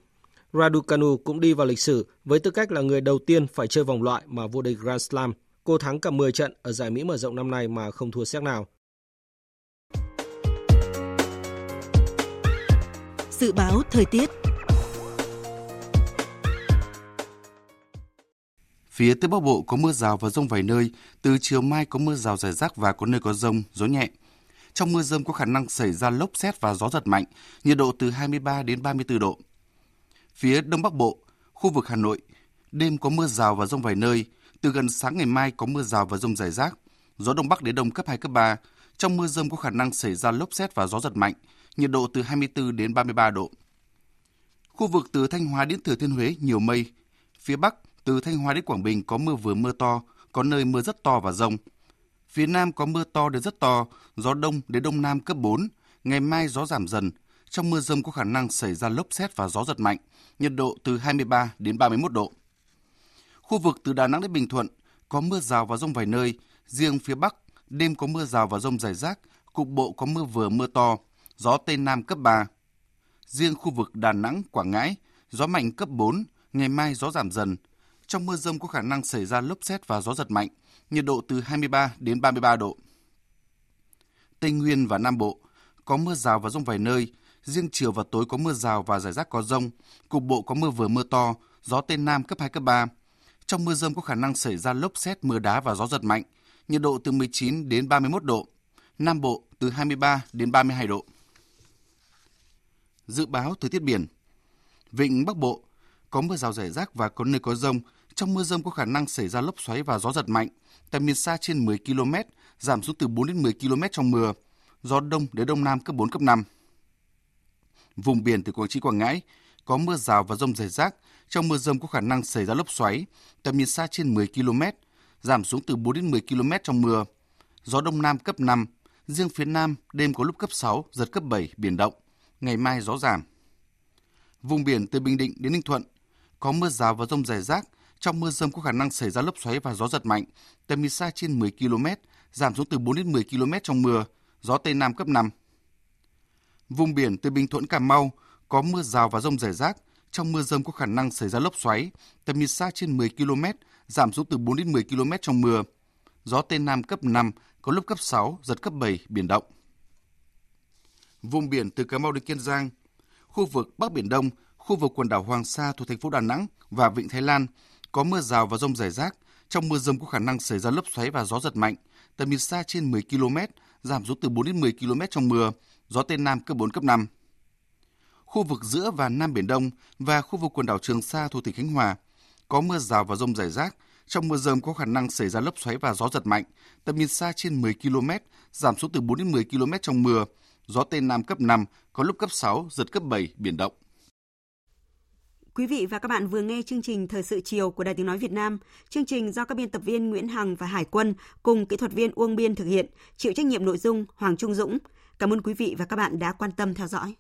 Speaker 33: Raducanu cũng đi vào lịch sử với tư cách là người đầu tiên phải chơi vòng loại mà vô địch Grand Slam. Cô thắng cả 10 trận ở giải Mỹ mở rộng năm nay mà không thua xét nào.
Speaker 1: Dự báo thời tiết
Speaker 36: Phía Tây Bắc Bộ có mưa rào và rông vài nơi, từ chiều mai có mưa rào rải rác và có nơi có rông, gió nhẹ. Trong mưa rông có khả năng xảy ra lốc xét và gió giật mạnh, nhiệt độ từ 23 đến 34 độ. Phía Đông Bắc Bộ, khu vực Hà Nội, đêm có mưa rào và rông vài nơi, từ gần sáng ngày mai có mưa rào và rông rải rác, gió Đông Bắc đến Đông cấp 2, cấp 3. Trong mưa rông có khả năng xảy ra lốc xét và gió giật mạnh, nhiệt độ từ 24 đến 33 độ. Khu vực từ Thanh Hóa đến Thừa Thiên Huế nhiều mây, phía Bắc từ Thanh Hóa đến Quảng Bình có mưa vừa mưa to, có nơi mưa rất to và rông. Phía Nam có mưa to đến rất to, gió đông đến đông nam cấp 4. Ngày mai gió giảm dần. Trong mưa rông có khả năng xảy ra lốc xét và gió giật mạnh, nhiệt độ từ 23 đến 31 độ. Khu vực từ Đà Nẵng đến Bình Thuận có mưa rào và rông vài nơi, riêng phía Bắc đêm có mưa rào và rông rải rác, cục bộ có mưa vừa mưa to, gió Tây Nam cấp 3. Riêng khu vực Đà Nẵng, Quảng Ngãi, gió mạnh cấp 4, ngày mai gió giảm dần, trong mưa rông có khả năng xảy ra lốc xét và gió giật mạnh, nhiệt độ từ 23 đến 33 độ. Tây Nguyên và Nam Bộ có mưa rào và rông vài nơi, riêng chiều và tối có mưa rào và rải rác có rông, cục bộ có mưa vừa mưa to, gió Tây Nam cấp 2, cấp 3. Trong mưa rông có khả năng xảy ra lốc xét, mưa đá và gió giật mạnh, nhiệt độ từ 19 đến 31 độ. Nam Bộ từ 23 đến 32 độ. Dự báo thời tiết biển Vịnh Bắc Bộ có mưa rào rải rác và có nơi có rông, trong mưa rông có khả năng xảy ra lốc xoáy và gió giật mạnh. Tầm nhìn xa trên 10 km, giảm xuống từ 4 đến 10 km trong mưa. Gió đông đến đông nam cấp 4, cấp 5. Vùng biển từ Quảng Trị, Quảng Ngãi có mưa rào và rông rải rác. Trong mưa rông có khả năng xảy ra lốc xoáy. Tầm nhìn xa trên 10 km, giảm xuống từ 4 đến 10 km trong mưa. Gió đông nam cấp 5. Riêng phía nam đêm có lúc cấp 6, giật cấp 7, biển động. Ngày mai gió giảm. Vùng biển từ Bình Định đến Ninh Thuận có mưa rào và rông rải rác, trong mưa rông có khả năng xảy ra lốc xoáy và gió giật mạnh, tầm nhìn xa trên 10 km, giảm xuống từ 4 đến 10 km trong mưa, gió Tây Nam cấp 5. Vùng biển từ Bình Thuận Cà Mau có mưa rào và rông rải rác, trong mưa rông có khả năng xảy ra lốc xoáy, tầm nhìn xa trên 10 km, giảm xuống từ 4 đến 10 km trong mưa. Gió Tây Nam cấp 5, có lúc cấp 6, giật cấp 7, biển động. Vùng biển từ Cà Mau đến Kiên Giang, khu vực Bắc Biển Đông khu vực quần đảo Hoàng Sa thuộc thành phố Đà Nẵng và Vịnh Thái Lan có mưa rào và rông rải rác. Trong mưa rông có khả năng xảy ra lốc xoáy và gió giật mạnh. Tầm nhìn xa trên 10 km, giảm xuống từ 4 đến 10 km trong mưa, gió Tây Nam cấp 4, cấp 5. Khu vực giữa và Nam Biển Đông và khu vực quần đảo Trường Sa thuộc tỉnh Khánh Hòa có mưa rào và rông rải rác. Trong mưa rông có khả năng xảy ra lốc xoáy và gió giật mạnh. Tầm nhìn xa trên 10 km, giảm xuống từ 4 đến 10 km trong mưa, gió Tây Nam cấp 5, có lúc cấp 6, giật cấp 7, biển động.
Speaker 1: Quý vị và các bạn vừa nghe chương trình Thời sự chiều của Đài Tiếng Nói Việt Nam. Chương trình do các biên tập viên Nguyễn Hằng và Hải Quân cùng kỹ thuật viên Uông Biên thực hiện, chịu trách nhiệm nội dung Hoàng Trung Dũng. Cảm ơn quý vị và các bạn đã quan tâm theo dõi.